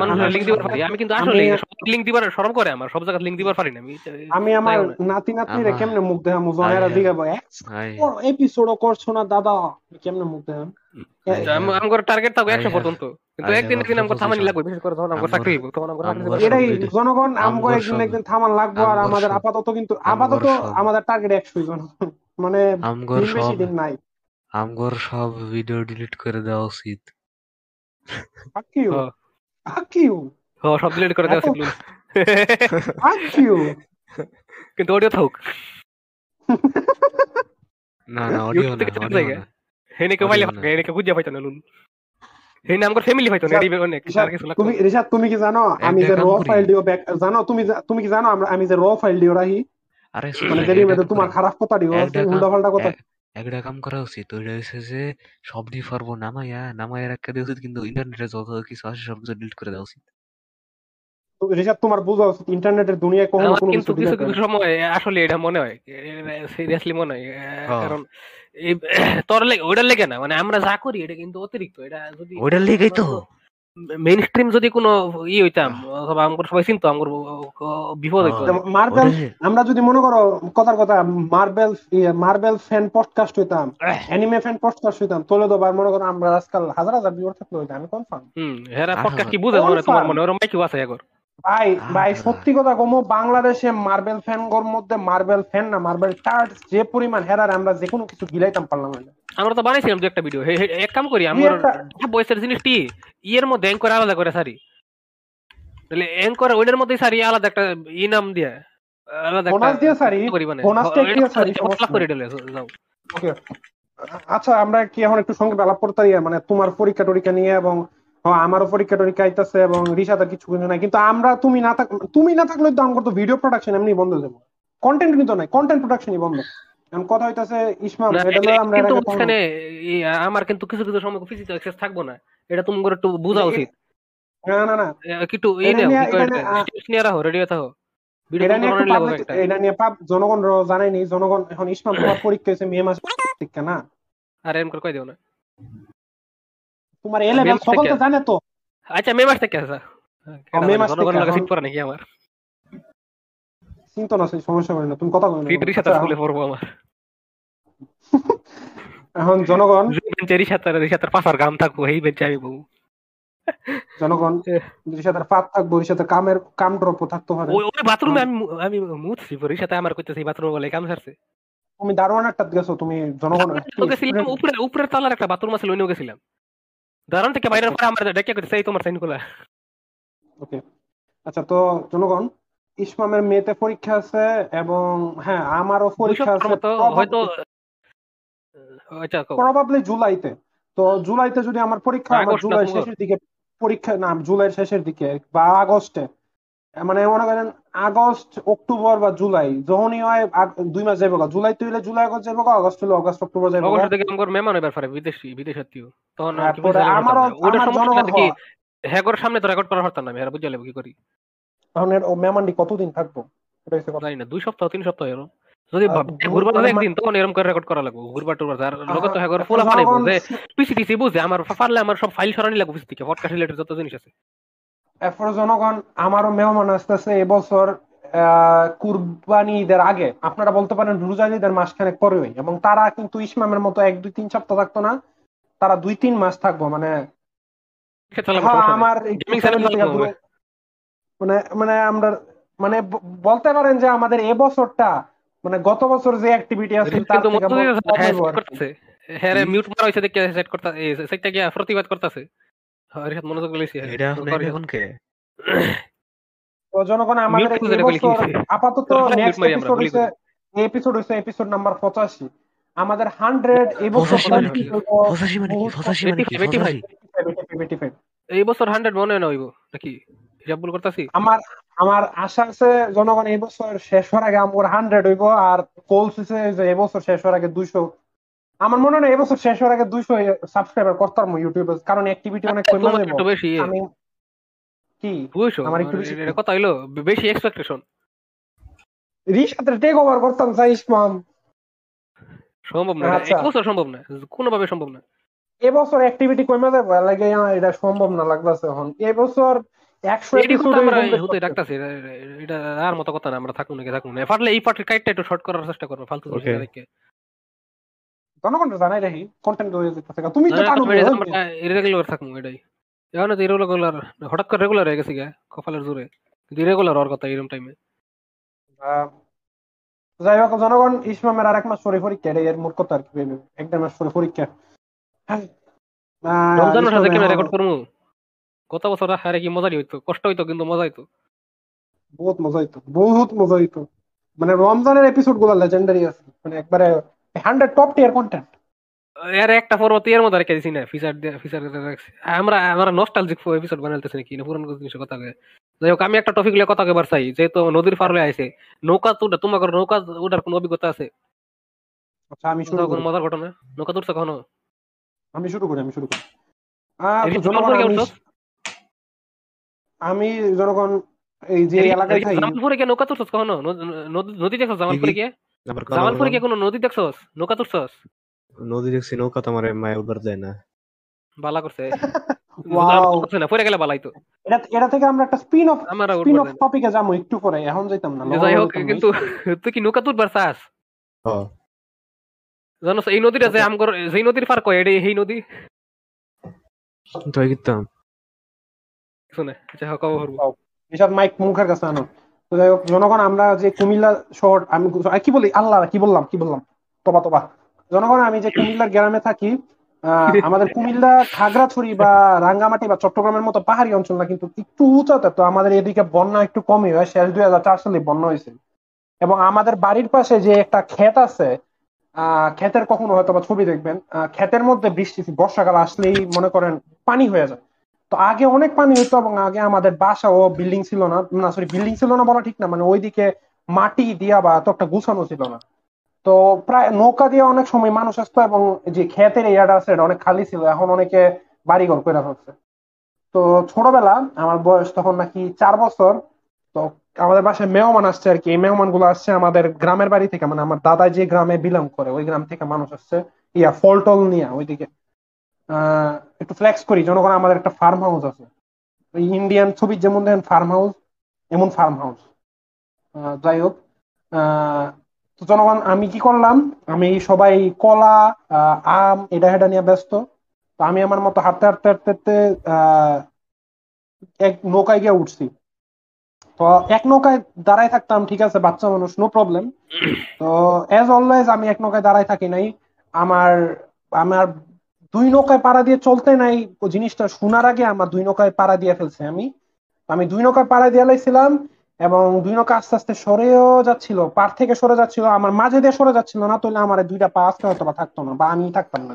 মানুষ লিংক দিবার পারি। আমি কিন্তু আসলে লিংক দিবার শরম করে আমার। সব জায়গা লিংক দিবার পারি না। আমি আমি আমার নাতি নাতনি রে কেমনে মুখ দেখাম? জনেরা দিগাবো। এপিসোডও করছ না দাদা? কেমনে মুখ দেখাম? আমার টার্গেট থাকবে 100 পর্যন্ত। কিন্তু একদিন একদিন আমাকে থামানি লাগবে। বিশেষ করে তখন আমাকে চাকরি হইব তখন আমাকে এটাই জনগণ আমাকে একদিন একদিন থামান লাগবে আর আমাদের আপাতত কিন্তু আপাতত আমাদের টার্গেট 100 জন। মানে বেশি দিন নাই। আমগর সব ভিডিও ডিলিট করে দেওয়া উচিত। সব ডিলিট করে উচিত Fuck কিন্তু অডিও থাকুক। না না অডিও না হেনে কে পাইলে হেনে কে বুঝিয়া পাইতো না লুন হেনে আমগর ফ্যামিলি পাইতো না এডি অনেক তুমি রিশাদ তুমি কি জানো আমি যে র ফাইল দিও ব্যাক জানো তুমি তুমি কি জানো আমরা আমি যে র ফাইল দিও রাহি আরে মানে তোমার খারাপ কথা দিও উল্টা পাল্টা কথা একটা কাম করা উচিত। ওইটা হচ্ছে যে সব ডি পারব নামাইয়া নামাইয়া রাখা দেওয়া উচিত কিন্তু ইন্টারনেটে যত কিছু আছে সব কিছু ডিলিট করে দেওয়া উচিত। ঋষাদ তোমার বোঝা উচিত ইন্টারনেটের দুনিয়ায় কখনো কোনো কিছু কিছু কিছু সময় আসলে এটা মনে হয় সিরিয়াসলি মনে হয় কারণ তোর লেগে ওইটার লেগে না মানে আমরা যা করি এটা কিন্তু অতিরিক্ত এটা যদি ওইটার লেগেই তো। মেইন স্ট্রিম যদি কোনো ই হইতাম অথবা আমার সবাই চিনতো আমার বিপদ হইতো। মার্বেল আমরা যদি মনে করো কথার কথা মার্বেল মার্বেল ফ্যান পডকাস্ট হইতাম অ্যানিমে ফ্যান পডকাস্ট হইতাম তোলে তো বার মনে করো আমরা আজকাল হাজার হাজার ভিউয়ার থাকলে হইতাম আমি কনফার্ম হুম হেরা পডকাস্ট কি বুঝে তোমার মনে ওরম মাইকিও আছে এখন ভাই ভাই সত্যি কথা কমো বাংলাদেশে মার্বেল ফ্যান গর মধ্যে মার্বেল ফ্যান না মার্বেল টার্ট যে পরিমাণ হেরার আমরা যে কোনো কিছু গিলাইতাম পারলাম না। আমরা তো বানাইছিলাম দু একটা ভিডিও এক কাম করি আমরা বয়সের জিনিসটি ইয়ের মধ্যে অ্যাঙ্কর আলাদা করে সারি। তাহলে অ্যাঙ্কর ওইটার মধ্যে সারি আলাদা একটা ই নাম দিয়ে আলাদা একটা দিয়ে সারি? বোনাসটা কি সারি? সমস্যা করে দিলে যাও। ওকে আচ্ছা আমরা কি এখন একটু সঙ্গে আলাপ করতে মানে তোমার পরীক্ষা টরীক্ষা নিয়ে এবং আমারও পরীক্ষা টরীক্ষা আইতাছে এবং রিসাদার কিছু কিছু নাই। কিন্তু আমরা তুমি না থাক তুমি না থাকলে তো আমার তো ভিডিও প্রোডাকশন এমনি বন্ধ দেবো কন্টেন্ট কিন্তু নাই কন্টেন্ট প্রোডাকশনই বন্ধ। এখন কথা হইতাছে ইসমাম এটা আমরা এখানে আমার কিন্তু কিছু কিছু সময় ফিজিক্যাল অ্যাক্সেস থাকব না। এটা তুমি করে একটু বোঝা উচিত। না না না। একটু এই নাও নিয়ে রাখো রেডি থাকো। এটা নিয়ে পাপ জনগণ জানাইনি জনগণ এখন ইসমাম তোমার পরীক্ষা হয়েছে মে মাস। পরীক্ষা না আর এরকম করে কই দিও না। তোমার এ লেভেল সকল তো জানে তো আচ্ছা মে মাস থেকে আছে মে মাস থেকে জনগণ সিট পড়া নাকি আমার চিন্তা না সেই সমস্যা করে না তুমি কথা বলো ফিটরি সাথে স্কুলে পড়ব আমার এখন জনগণ বেঞ্চেরই সাথে সাথে পাশার গাম থাকব এই বেঞ্চে আমি বউ জনগণ সাথে ফাঁদ থাকব ওর সাথে কামের কাম ড্রপ থাকতে পারে ওই বাথরুমে আমি আমি মুছছি পরে সাথে আমার কইতেছি বাথরুম বলে কাম ছাড়ছে তুমি দারোয়ান একটা গেছো তুমি জনগণ গেছিলাম উপরে উপরের তলার একটা বাথরুম আছে ওইও গেছিলাম দারোয়ান থেকে বাইরের পরে আমার ডেকে করতে চাই তোমার সাইন খোলা ওকে আচ্ছা তো জনগণ ইসমামের মেয়েতে পরীক্ষা আছে এবং হ্যাঁ আমারও পরীক্ষা আছে। হয়তো আচ্ছা প্রবাবলি জুলাইতে। তো জুলাইতে যদি আমার পরীক্ষা হয় জুলাই শেষের দিকে পরীক্ষা না জুলাইয়ের শেষের দিকে বা আগস্টে। মানে মনে করেন আগস্ট অক্টোবর বা জুলাই যখনই হয় দুই মাস যাইব জুলাই তো হইলে জুলাই আগস্ট যাইব আগস্ট হইলে আগস্ট অক্টোবর যাইব আগস্ট থেকে আমার মেহমান এবার পারে বিদেশি বিদেশ আত্মীয় তখন আমারও ওটা সমস্যা কি হ্যাগর সামনে তো রেকর্ড করা হতো না আমি বুঝে কি করি? তখন এর ও মেহমানটি কতদিন থাকব? জানি না দুই সপ্তাহ তিন সপ্তাহ এরকম যদি ঘুরবার একদিন তখন এরকম করে রেকর্ড করা লাগবে ঘুরবার টুরবার। আর লোক তো হ্যাগর ফুলা বানাইবো যে পিসি টিসি বুঝে আমার পারলে আমার সব ফাইল সরানি লাগবে পিসি থেকে পডকাস্ট রিলেটেড যত জিনিস আছে। এরপরে জনগণ আমারও মেহমান আসতেছে এবছর কুরবানি ঈদের আগে। আপনারা বলতে পারেন রোজা ঈদের মাসখানেক পরেই। এবং তারা কিন্তু ইসমামের মতো এক দুই তিন সপ্তাহ থাকতো না। তারা দুই তিন মাস থাকব মানে হ্যাঁ, আমার মানে মানে আমরা মানে বলতে পারেন যে আমাদের এবছরটা মানে গত বছর যে অ্যাক্টিভিটি আছে তার থেকে হ্যাঁ মিউট মারা হইছে দেখে সেট করতে সেটটা কি প্রতিবাদ করতেছে? হরিহাত মনোযোগ লইছি এটা এখন কে? তো জনগণ আমাদের আপাতত নেক্সট এপিসোড হইছে এই এপিসোড হইছে এপিসোড নাম্বার 85 আমাদের 100 এই বছর 85 মানে কি? 85 মানে কি? 85 এই বছর 100 মনে না হইব নাকি? হিসাব ভুল করতেছি? আমার আমার আশা আছে জনগণ এই বছর শেষ হওয়ার আগে আমার 100 হইব আর কোলস হইছে যে এই বছর শেষ হওয়ার আগে 200 আমার মনে হয় এবছর শেষ হওয়ার আগে দুইশো সাবস্ক্রাইবার করতাম ইউটিউবে কারণ অ্যাক্টিভিটি অনেক কমে যাবে বেশি। আমি কি? দুইশো আমার একটু বেশি কথা হইল বেশি এক্সপেকটেশন রিসাতে টেক ওভার করতাম চাই ইসমাম সম্ভব না আচ্ছা। এক বছর সম্ভব না কোনোভাবে সম্ভব না। এবছর অ্যাক্টিভিটি কমে যাবে লাগে এটা সম্ভব না লাগতেছে এখন। এবছর একশো এপিসোড আমরা হতে রাখতাছি এটা আর মতো কথা না আমরা থাকুন নাকি থাকুন না। পারলে এই পার্টের কাইটটা একটু শর্ট করার চেষ্টা করব ফালতু দেখে জনগণ জানাই রাখি কন্টেন্ট হয়ে যেতেছে তুমি তো জানো ইরেগুলার থাকমু এটাই এখন তো ইরেগুলার হঠাৎ করে রেগুলার হয়ে গেছে গা কপালের জোরে ইরেগুলার হওয়ার কথা এরকম টাইমে যাই হোক জনগণ ইসমামের আর এক মাস পরে পরীক্ষা এর মূর্খতা আর কি এক দেড় মাস পরে পরীক্ষা রমজানের সাথে কেন রেকর্ড করব গত বছর হারে কি মজাই হইতো কষ্ট হইতো কিন্তু মজা হইতো বহুত মজা হইতো বহুত মজা হইতো মানে রমজানের এপিসোডগুলো লেজেন্ডারি আছে। মানে একবারে হান্ড্রেড টপ টিয়ার কন্টেন্ট এর একটা পর্বত এর মধ্যে রেখে দিছি না ফিচার ফিচার আমরা আমরা নস্টালজিক এপিসোড বানাইতেছি নাকি? না পুরানো জিনিসের কথা যাই হোক আমি একটা টপিক লিয়ে কথা কেবার চাই। যেহেতু নদীর পারলে আইছে নৌকা তুটা তোমার নৌকা উঠার কোনো অভিজ্ঞতা আছে? আচ্ছা আমি শুরু করি। মজার ঘটনা? নৌকা তুলছে কখনো? আমি শুরু করি আমি শুরু করি। আমি জনগণ এই যে এলাকায় থাকি জামালপুরে কি নৌকা তুলছস কখনো? নদী দেখছস জামালপুরে কি জামালপুরে কি কোনো নদী দেখছস নৌকা তুলছস নদী দেখছি নৌকা তো আমার মায়ে উঠবার যায় না বালা করছে না পরে গেলে বালাই তো এটা এটা থেকে আমরা একটা স্পিন অফ স্পিন অফ টপিকে যাব একটু পরে এখন যাইতাম না যাই হোক কিন্তু তুই কি নৌকা তুলবার চাস হ্যাঁ জানো এই নদীটা যে আমগর যেই নদীর পার কয় এটা এই নদী তো গিতাম শুনে কব হরবো এসব মাইক মুখের কাছে আনো তো যাই হোক জনগণ আমরা যে কুমিল্লা শহর আমি কি বলি? আল্লাহ কি বললাম কি বললাম? তবা তবা। জনগণ আমি যে কুমিল্লার গ্রামে থাকি আমাদের কুমিল্লা খাগড়াছড়ি বা রাঙ্গামাটি বা চট্টগ্রামের মতো পাহাড়ি অঞ্চল না কিন্তু একটু উঁচাতে তো আমাদের এদিকে বন্যা একটু কমই হয়। শেষ দুই হাজার চার সালে বন্যা হয়েছে। এবং আমাদের বাড়ির পাশে যে একটা ক্ষেত আছে আহ ক্ষেতের কখনো হয়তো বা ছবি দেখবেন ক্ষেতের মধ্যে বৃষ্টি বর্ষাকাল আসলেই মনে করেন পানি হয়ে যায়। তো আগে অনেক পানি হতো এবং আগে আমাদের বাসা ও বিল্ডিং ছিল না। না সরি বিল্ডিং ছিল না বলা ঠিক না মানে ওইদিকে মাটি দিয়া বা তো একটা গুছানো ছিল না। তো প্রায় নৌকা দিয়ে অনেক সময় মানুষ আসতো এবং যে ক্ষেতের এরিয়াটা আছে, এটা অনেক খালি ছিল, এখন অনেকে বাড়িঘর করে ফেলছে। তো ছোটবেলা আমার বয়স তখন নাকি চার বছর, তো আমাদের বাসায় মেহমান আসছে আর কি। এই মেহমানগুলো আসছে আমাদের গ্রামের বাড়ি থেকে মানে আমার দাদা যে গ্রামে বিলং করে, ওই গ্রাম থেকে মানুষ আসছে, ইয়া ফল টল নিয়ে ওইদিকে। একটু ফ্লেক্স করি। জনগণ আমাদের একটা ফার্ম হাউস আছে ইন্ডিয়ান ছবির যেমন দেখেন ফার্ম হাউস এমন ফার্ম হাউস যাই হোক তো জনগণ, আমি কি করলাম? আমি সবাই কলা আম এটা হেটা নিয়ে ব্যস্ত। তো আমি আমার মতো হাঁটতে হাঁটতে হাঁটতে হাঁটতে এক নৌকায় গিয়ে উঠছি। তো এক নৌকায় দাঁড়ায় থাকতাম, ঠিক আছে, বাচ্চা মানুষ নো প্রবলেম তো এজ অলওয়েজ আমি এক নৌকায় দাঁড়ায় থাকি নাই। আমার আমার দুই নৌকায় পাড়া দিয়ে চলতে নাই জিনিসটা শোনার আগে আমার দুই নৌকায় পাড়া দিয়ে ফেলছে আমি। আমি দুই নৌকায় পাড়া দিয়ে লাইছিলাম এবং দুই নৌকা আস্তে আস্তে সরেও যাচ্ছিল পার থেকে সরে যাচ্ছিল আমার মাঝে দিয়ে সরে যাচ্ছিল না তাহলে আমার দুইটা পা আস্তে হয়তো বা থাকতো না বা আমি থাকতাম না।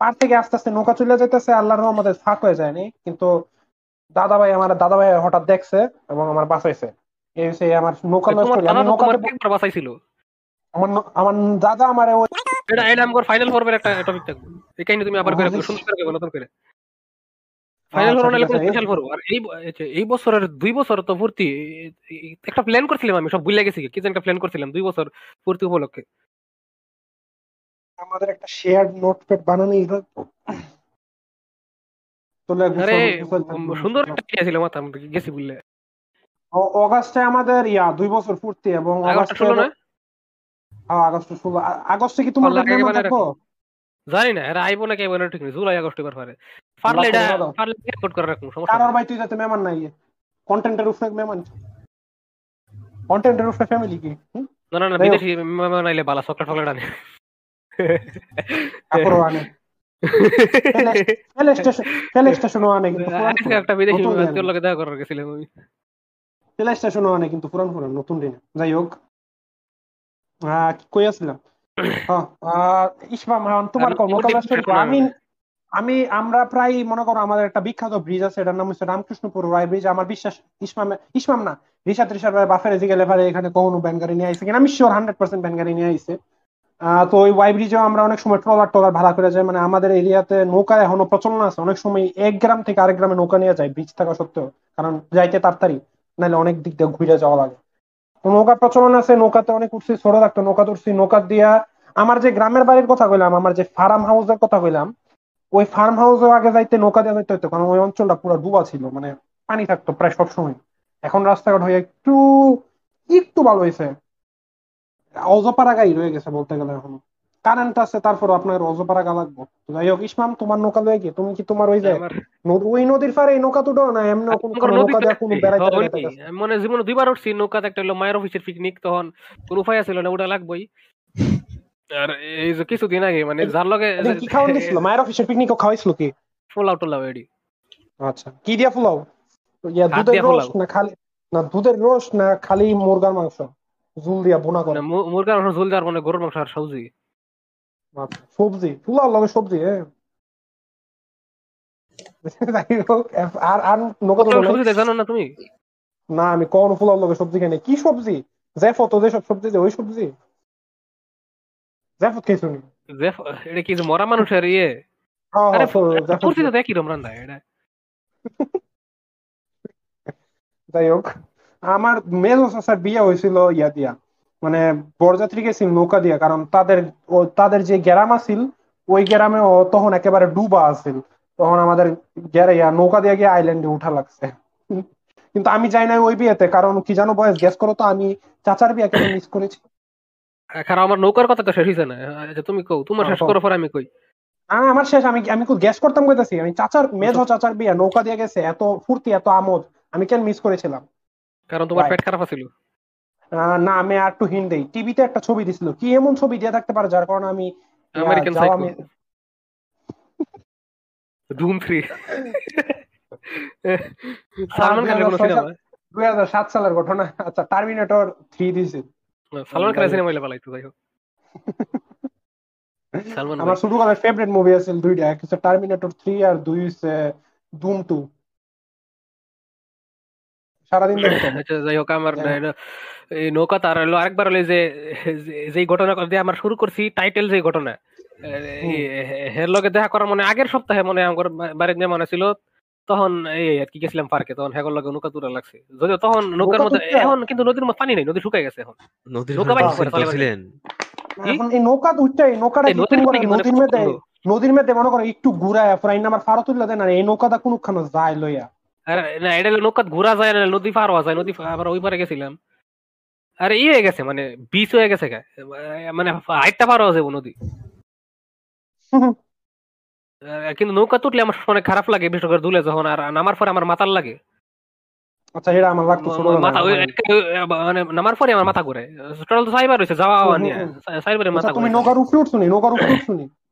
পার থেকে আস্তে আস্তে নৌকা চলে যেতেছে আল্লাহর রহমতে ফাঁক হয়ে যায়নি কিন্তু দাদা ভাই আমার দাদা ভাই হঠাৎ দেখছে এবং আমার বাঁচাইছে। এই আমার নৌকা আমার আমার দাদা আমার এটা এটা আমার ফাইনাল ফর্মের একটা টপিক থাকবে। এই কাহিনী তুমি আবার করে সুন্দর করে নতুন করে। ফাইনাল ফোর হলে স্পেশাল ফোর আর এই এই বছরের দুই বছর তো ভর্তি একটা প্ল্যান করছিলাম আমি সব ভুলে গেছি কি একটা প্ল্যান করছিলাম দুই বছর ভর্তি উপলক্ষে। আমাদের একটা শেয়ার্ড নোটপ্যাড বানানোই আরে সুন্দর একটা আইডিয়া ছিল মাথা গেছি বললে অগাস্টে আমাদের ইয়া দুই বছর পূর্তি এবং ষোলো না? আগস্টে ষোলো আগস্টে কি তোমার জানি না এরা আইবো নাকি আইবো না ঠিক নেই জুলাই আগস্ট এবার পারে। পারলে এটা পারলে রেকর্ড করে রাখুন সমস্যা কারোর ভাই তুই যাতে মেমান নাই কন্টেন্টের উপরে মেমান কন্টেন্টের উপরে ফ্যামিলি কি? না না না বিদেশি মেমান আইলে বালা চকলেট ফকলেট আনে। কাপড় আনে। ফেলে স্টেশন ফেলে স্টেশনও আনে কিন্তু একটা বিদেশি তোর লগে দেখা করার গেছিলাম আমি। ফেলে স্টেশনও আনে কিন্তু পুরান পুরান নতুন দিনে। যাই হোক। কই আসছিলাম ইসমাম তোমার আমি আমি আমরা প্রায় মনে করো আমাদের একটা বিখ্যাত ব্রিজ আছে এটার নাম হচ্ছে রামকৃষ্ণপুর রায় ব্রিজ আমার বিশ্বাস ইসমাম ইসমাম না রিসাদ রিসাদ বাফের গেলে পারে এখানে কখনো নিয়ে আইসে কিনা? আমি শিওর হান্ড্রেড পার্সেন্ট ব্যান গাড়ি নিয়ে আইসে তো ওই ওয়াই ব্রিজেও আমরা অনেক সময় ট্রলার টলার ভাড়া করে যাই। মানে আমাদের এরিয়াতে নৌকা এখনও প্রচলন আছে। অনেক সময় এক গ্রাম থেকে আরেক গ্রামে নৌকা নিয়ে যায় ব্রিজ থাকা সত্ত্বেও। কারণ যাইতে তাড়াতাড়ি নাহলে অনেক দিক দিয়ে ঘুরে যাওয়া লাগে। নৌকা প্রচলন আছে, নৌকাতে অনেক উঠছি, ছোট থাকতো, নৌকা উঠছি নৌকা দিয়া আমার যে গ্রামের বাড়ির কথা কইলাম, আমার যে ফার্ম হাউসের কথা কইলাম, ওই ফার্ম হাউসেও আগে যাইতে নৌকা দিয়ে যাইতে হইতো, কারণ ওই অঞ্চলটা পুরো ডুবা ছিল মানে পানি থাকতো প্রায় সব সময় এখন রাস্তাঘাট হয়ে একটু একটু ভালো হয়েছে অজপাড়া গাই রয়ে গেছে বলতে গেলে এখন। কারেন্ট আছে তারপর আপনার অজপাড়া গা লাগবো। যাই হোক ইসমাম তোমার নৌকা লয়ে গিয়ে তুমি কি তোমার ওই যে ওই নদীর পারে এই নৌকা তুটো না এমনি নৌকা দিয়ে কোনো বেড়াইতে মানে জীবনে দুইবার উঠছি নৌকাতে একটা হলো মায়ের অফিসের পিকনিক তখন কোনো উপায় ছিল না ওটা লাগবোই। আর এই যে কিছুদিন আগে মানে যার লগে কি খাওয়ান দিছিল? মায়ের অফিসের পিকনিকও খাওয়াইছিল কি? পোলাও টোলাও এডি। আচ্ছা কি দিয়া পোলাও? ইয়া দুধের রস না খালি না দুধের রস না খালি মুরগার মাংস? ঝুল দিয়া বোনা করে। মুরগার মাংস ঝুল দেওয়ার মানে গরুর মাংস আর সবজি। আচ্ছা, সবজি পোলাও লগে সবজি হ্যাঁ আর আর নগদ সবজি জানো না তুমি? না আমি কোন পোলাও লগে সবজি খাই কি সবজি? যে ফটো যে সব সবজি ওই সবজি? খাইছো নি জেফ এটা কি মরা মানুষের ইয়ে? আরে ফুরসি তো দেখি রমরান দা এটা। যাই হোক আমার মেজ স্যার বিয়ে হয়েছিল ইয়া দিয়া। মানে বরযাত্রী গেছিল নৌকা দিয়া কারণ তাদের তাদের যে গ্রাম আছিল ওই গ্রামে তখন একেবারে ডুবা আছিল। তখন আমাদের ইয়া নৌকা দিয়ে গিয়ে আইল্যান্ডে উঠা লাগছে। কিন্তু আমি যাই না ওই বিয়েতে কারণ কি জানো বয়স গ্যাস করো তো আমি চাচার বিয়ে কেন মিস করেছি। খারাপ আমার নৌকার কথা তো শেষ হইছে না। আচ্ছা তুমি কও তোমার শেষ করো পর আমি কই? আমার শেষ আমি আমি কো গ্যাস করতাম কইতাছি আমি চাচার মেজো চাচার বিয়ে নৌকা দিয়ে গেছে এত ফুর্তি এত আমোদ আমি কেন মিস করেছিলাম? কারণ তোমার পেট খারাপ ছিল না আমি আর একটু হিন্ট দেই। টিভিতে একটা ছবি দিছিল। কি এমন ছবি দিয়ে থাকতে পারে যার কারণে আমি আমেরিকান সাইকো ডুম 3 সালমান খানের কোন সিনেমা 2007 সালের ঘটনা। আচ্ছা টার্মিনেটর 3 দিছে। সালমান খানের সিনেমা হইলে পালাইতো যাই হোক। আমার ছোটকালের ফেভারিট মুভি আছে দুইটা। এক হচ্ছে টার্মিনেটর 3 আর দুই হচ্ছে ধুম 2 সারাদিন আচ্ছা যাই হোক আমার নৌকা তার হলো আরেকবার হলো যে যেই ঘটনা দিয়ে আমার শুরু করছি টাইটেল যে ঘটনা। হের লগে দেখা করার মানে আগের সপ্তাহে মনে আমার বাড়ির মেহমান ছিল তখন এই আর কি গেছিলাম পার্কে তখন হেগর লগে নৌকা তুলা লাগছে। যদিও তখন নৌকার মধ্যে এখন কিন্তু নদীর মধ্যে পানি নেই নদী শুকাই গেছে এখন। নৌকা এই নৌকা উঠটাই নৌকাটা নদীর মধ্যে নদীর মধ্যে মনে করো একটু ঘুরায় ফ্রাইন আমার ফারো তুললে দেন আর এই নৌকাটা কোনখানে যায় লইয়া। না এটা নৌকা ঘুরা যায় না নদী পার হওয়া যায় নদী আবার ওই পারে গেছিলাম। আরে ই হয়ে গেছে মানে বিচ হয়ে গেছে মানে হাইটটা পার আছে নদী। কিন্তু নৌকা তুটলে আমার অনেক খারাপ লাগে বিশেষ করে দুলে যখন আর নামার পরে আমার মাথার লাগে। আচ্ছা এটা আমার লাগতো ছোট মাথা মানে নামার পরে আমার মাথা ঘুরে। টোটাল তো সাইবার হইছে যাওয়া আওয়া নিয়ে সাইবারে মাথা তুমি নৌকার উপরে উঠছো নি? নৌকার উপরে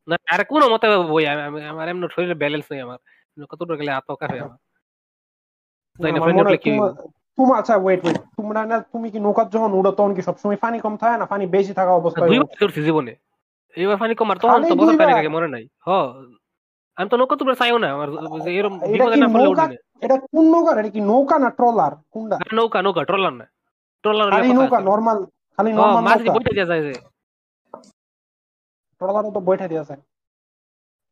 না? আরে কোন মতে বই আমার এমন শরীরে ব্যালেন্স নেই আমার। নৌকা তুটে গেলে আত্মকার হয় আমার। তাই না ফ্রেন্ড কি তোমার আচ্ছা ওয়েট ওয়েট তোমরা না তুমি কি নৌকার যখন উড়ো তখন কি সবসময় পানি কম থাকে না? পানি বেশি থাকা অবস্থায় দুইবার উঠছি জীবনে। এইবার পানি কম আর তখন তো বছর পানি মনে নাই। হ। আমি তো নৌকা তোমরা চাইও না আমার এরকম বিপদে না পড়লে এটা কোন নৌকা? এটা কি নৌকা না ট্রলার? কোনটা? নৌকা নৌকা ট্রলার না। ট্রলার খালি নৌকা নরমাল খালি নরমাল মাছ বইটা দেয়া যায় যে। ট্রলারও তো বইটা দেয়া যায়।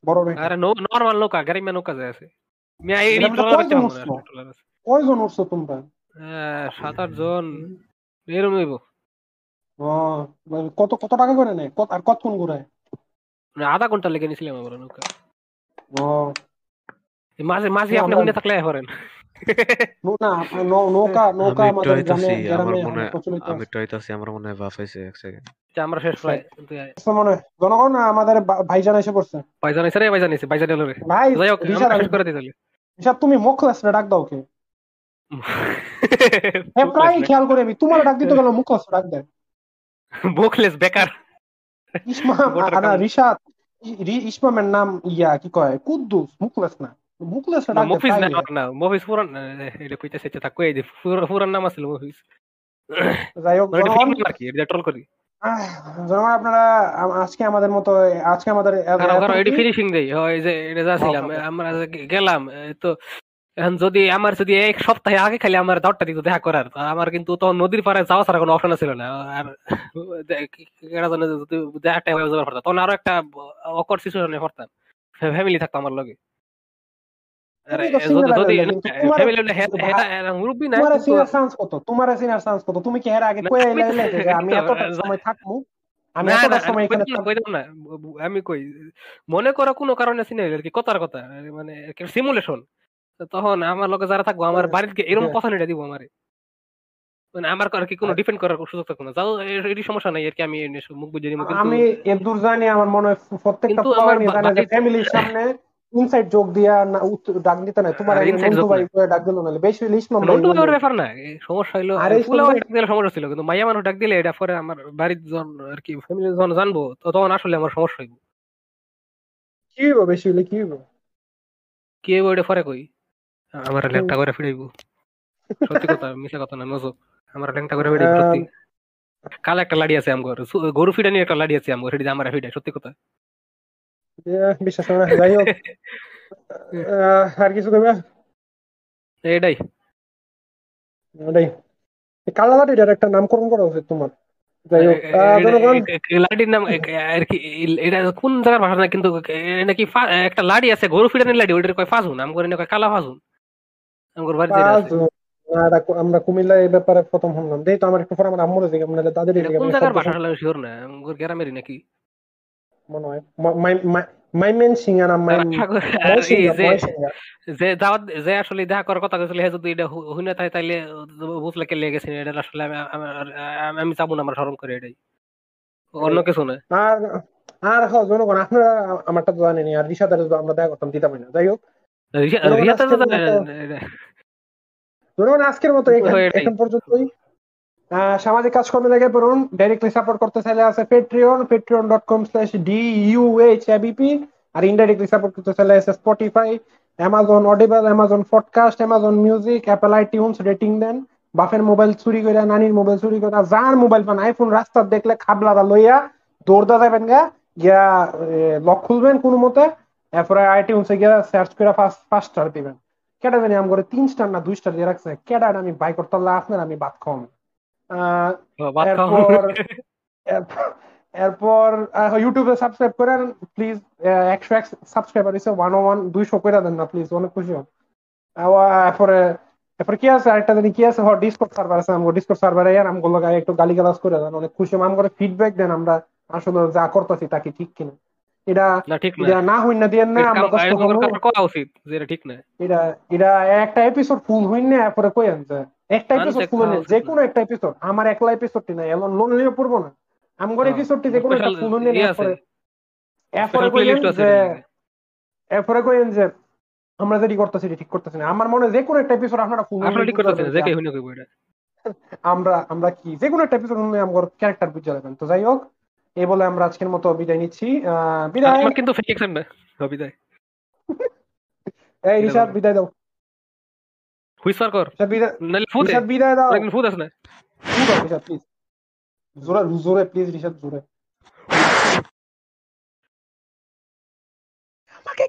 বড় নৌকা। আরে নরমাল নৌকা নৌকা যায় আছে। আমি এই ট্রলার আছে। কয়জন উঠছো তোমরা? সাত আট জন। এরকম হইব। কত কত টাকা করে নেয়? আর কতক্ষণ ঘুরায়? আধা ঘণ্টা লেগে নিছিলাম আমার নৌকা। মাঝে মাঝে আপনি হুনে থাকলে করেন। নৌকা নৌকা আমাদের গ্রামে গ্রামে আমি টয়তাছি আমার মনে হয় বাফ হইছে এক সেকেন্ড আমরা শেষ প্রায় মনে জনগণ আমাদের ভাইজান এসে পড়ছে? ভাইজান এসে রে ভাইজান এসে ভাইজান এলো রে। ভাই যাই হোক শেষ করে দিতে ঋষাদ তুমি ডাক দাও কে হ্যাঁ প্রায় খেয়াল করে আমি। তোমার ডাক দিতে গেল ডাক দেয় বেকার। আনা ঋষাদ ইসমামের নাম ইয়া কি কয়? কুদ্দুস মুখলেস না। মুখলেস না না মফিজ পুরান এটা কই দি পুরান নাম আছিল মফিজ যাই হোক কি এটা ট্রল করি। জনগণ আপনারা আজকে আমাদের মতো আজকে আমাদের ফিনিশিং দেই। হয় যে এটা যাচ্ছিলাম আমরা গেলাম তো এখন যদি আমার যদি এক সপ্তাহে আগে খালি আমার দরটা দিত দেখা করার। আমার কিন্তু তো নদীর পারে যাওয়া ছাড়া কোনো অপশন ছিল না। আর দেখাটা হয়ে যাওয়ার পড়তাম তখন আরও একটা অকর সিচুয়েশনে পড়তাম। ফ্যামিলি থাকতো আমার লগে। তুমি কি আগে আমি এতটা সময় থাকব কই মনে করো কোনো কারণে সিনে কি? কথার কথা। মানে সিমুলেশন তখন আমার লোকে যারা থাকব আমার বাড়িতে এরকম কথা নিয়ে দিব আমারে। মানে আমার আর কি কোনো ডিপেন্ড করার সুযোগ থাকবে না। যাও এটি সমস্যা নাই আর কি আমি মুখ বুঝে নিব। আমি এদুর জানি আমার মনে হয় প্রত্যেকটা জানে যে ফ্যামিলির সামনে ইনসাইড জোক দিয়া না ডাক দিতে না তোমার ভাই করে ডাক দিল না বেশি লিস্ট নন্টু ভাইয়ের ব্যাপার না সমস্যা হলো ডাক দিলে সমস্যা ছিল কিন্তু মাইয়া মানুষ ডাক দিলে এটা পরে আমার বাড়ির জন আর কি ফ্যামিলি জন জানব তো তখন আসলে আমার সমস্যা হইব। কি হইব বেশি হলে কি হইব? কি হইব এটা পরে কই? আমার ল্যাংটা করে ফিরাইব। সত্যি কথা মিছা কথা না মজো আমার ল্যাংটা করে ফিরাইব সত্যি। কাল একটা লাড়ি আছে আমগর গরু ফিডা নিয়ে একটা লাড়ি আছে আমগর সেটি আমার ফিডা সত্যি কথা। বিশ্বাস না যাই হোক। আর কিছু কইবা? এটাই। এটাই। কালা লাঠিটার একটা নামকরণ করা উচিত তোমার। লাডির নাম আর কি এটা কোন জায়গার ভাষা না কিন্তু নাকি একটা লাডি আছে গরু ফিডানের লাডি ওইটার কয় ফাজুন আম করে কয় কালা ফাজুন আমগর বাড়িতে আমরা কুমিল্লা এই ব্যাপারে প্রথম শুনলাম দেই তো আমার একটু পরে আমার আম্মুর দিকে মানে তাদের দিকে কোন জায়গার ভাষা হলো শিওর না? আমগর গ্রামেরই নাকি? মনে হয়। মাইমেন সিঙ্গা না যে দাওয়াত যে আসলে দেখা করার কথা কইছিল হে যদি এটা তাই তাইলে বুঝলে কে লেগেছে এটা আসলে আমি আমি যাব না আমার শরম করে এটাই। অন্য কিছু না। আর আর জনগণ আপনারা আমারটা জানেনি আর রিসাদার আমরা দেখা করতাম দিতাম না। যাই হোক। জনগণ আজকের মতো এখন পর্যন্তই। সামাজিক কাজকর্মে লেগে পড়ুন। ডাইরেক্টলি সাপোর্ট করতে চাইলে আছে Patreon Patreon dot com slash D U H ABP আর ইনডাইরেক্টলি সাপোর্ট করতে চাইলে আছে Spotify Amazon Audible Amazon podcast Amazon music Apple iTunes rating দেন। বাফের মোবাইল চুরি করে নানির মোবাইল চুরি করে যার মোবাইল পান আইফোন রাস্তার দেখলে খাবলাদা লইয়া দৌড়দা যাবেন গা। গিয়া লক খুলবেন কোনো মতে। এরপরে আইটিউনসে গিয়া সার্চ করে ফার্স্ট ফার্স্ট স্টার দিবেন। জানি আম করে তিন স্টার না দুই স্টার দিয়ে রাখছে। কেটা আমি বাই করতে আপনার আমি বাদ এরপর ইউটিউবে সাবস্ক্রাইব করেন প্লিজ একশো এক সাবস্ক্রাইবার হয়েছে ওয়ান ওয়ান দুইশো করে দেন না প্লিজ অনেক খুশি হন এরপরে এরপর কি আছে? আরেকটা জানি কি আছে? হ্যাঁ ডিসকোড সার্ভার আছে আমগো ডিসকোড সার্ভারে আর আমগো লাগায় একটু গালি গালাজ করে দেন অনেক খুশি আম করে ফিডব্যাক দেন আমরা আসলে যা করতেছি তাকে ঠিক কিনা। এটা এটা না না না আমরা করা উচিত যেটা ঠিক না এটা এটা একটা এপিসোড ফুল না এরপরে কই আনছে? একটা এপিসোড ফুল হইন যে কোনো একটা এপিসোড আমার একলা এপিসোডটি নাই এমন লোনলিও পড়ব না। আমগর এপিসোডটি যে কোনো একটা ফুল হইন এরপরে এরপরে কইলেন যে এরপরে কইেন যে আমরা যেটি করতেছি ঠিক করতেছি না। আমার মনে যে কোনো একটা এপিসোড আপনারা আপনারা ঠিক করতেছেন যে কেউ কইব এটা আমরা আমরা কি? যে কোনো একটা এপিসোড আমার ক্যারেক্টার বুঝে তো যাই হোক এই বলে আমরা আজকের মতো বিদায় নিচ্ছি। বিদায়। আমার কিন্তু ফেক না। বিদায়। এই ঋষভ বিদায় দাও। হুইসার কর। নালে ফুদ বিদায় দাও। ফুদ ফুদ ঋষভ প্লিজ জোরে জোরে প্লিজ ঋষভ জোরে। আমাকে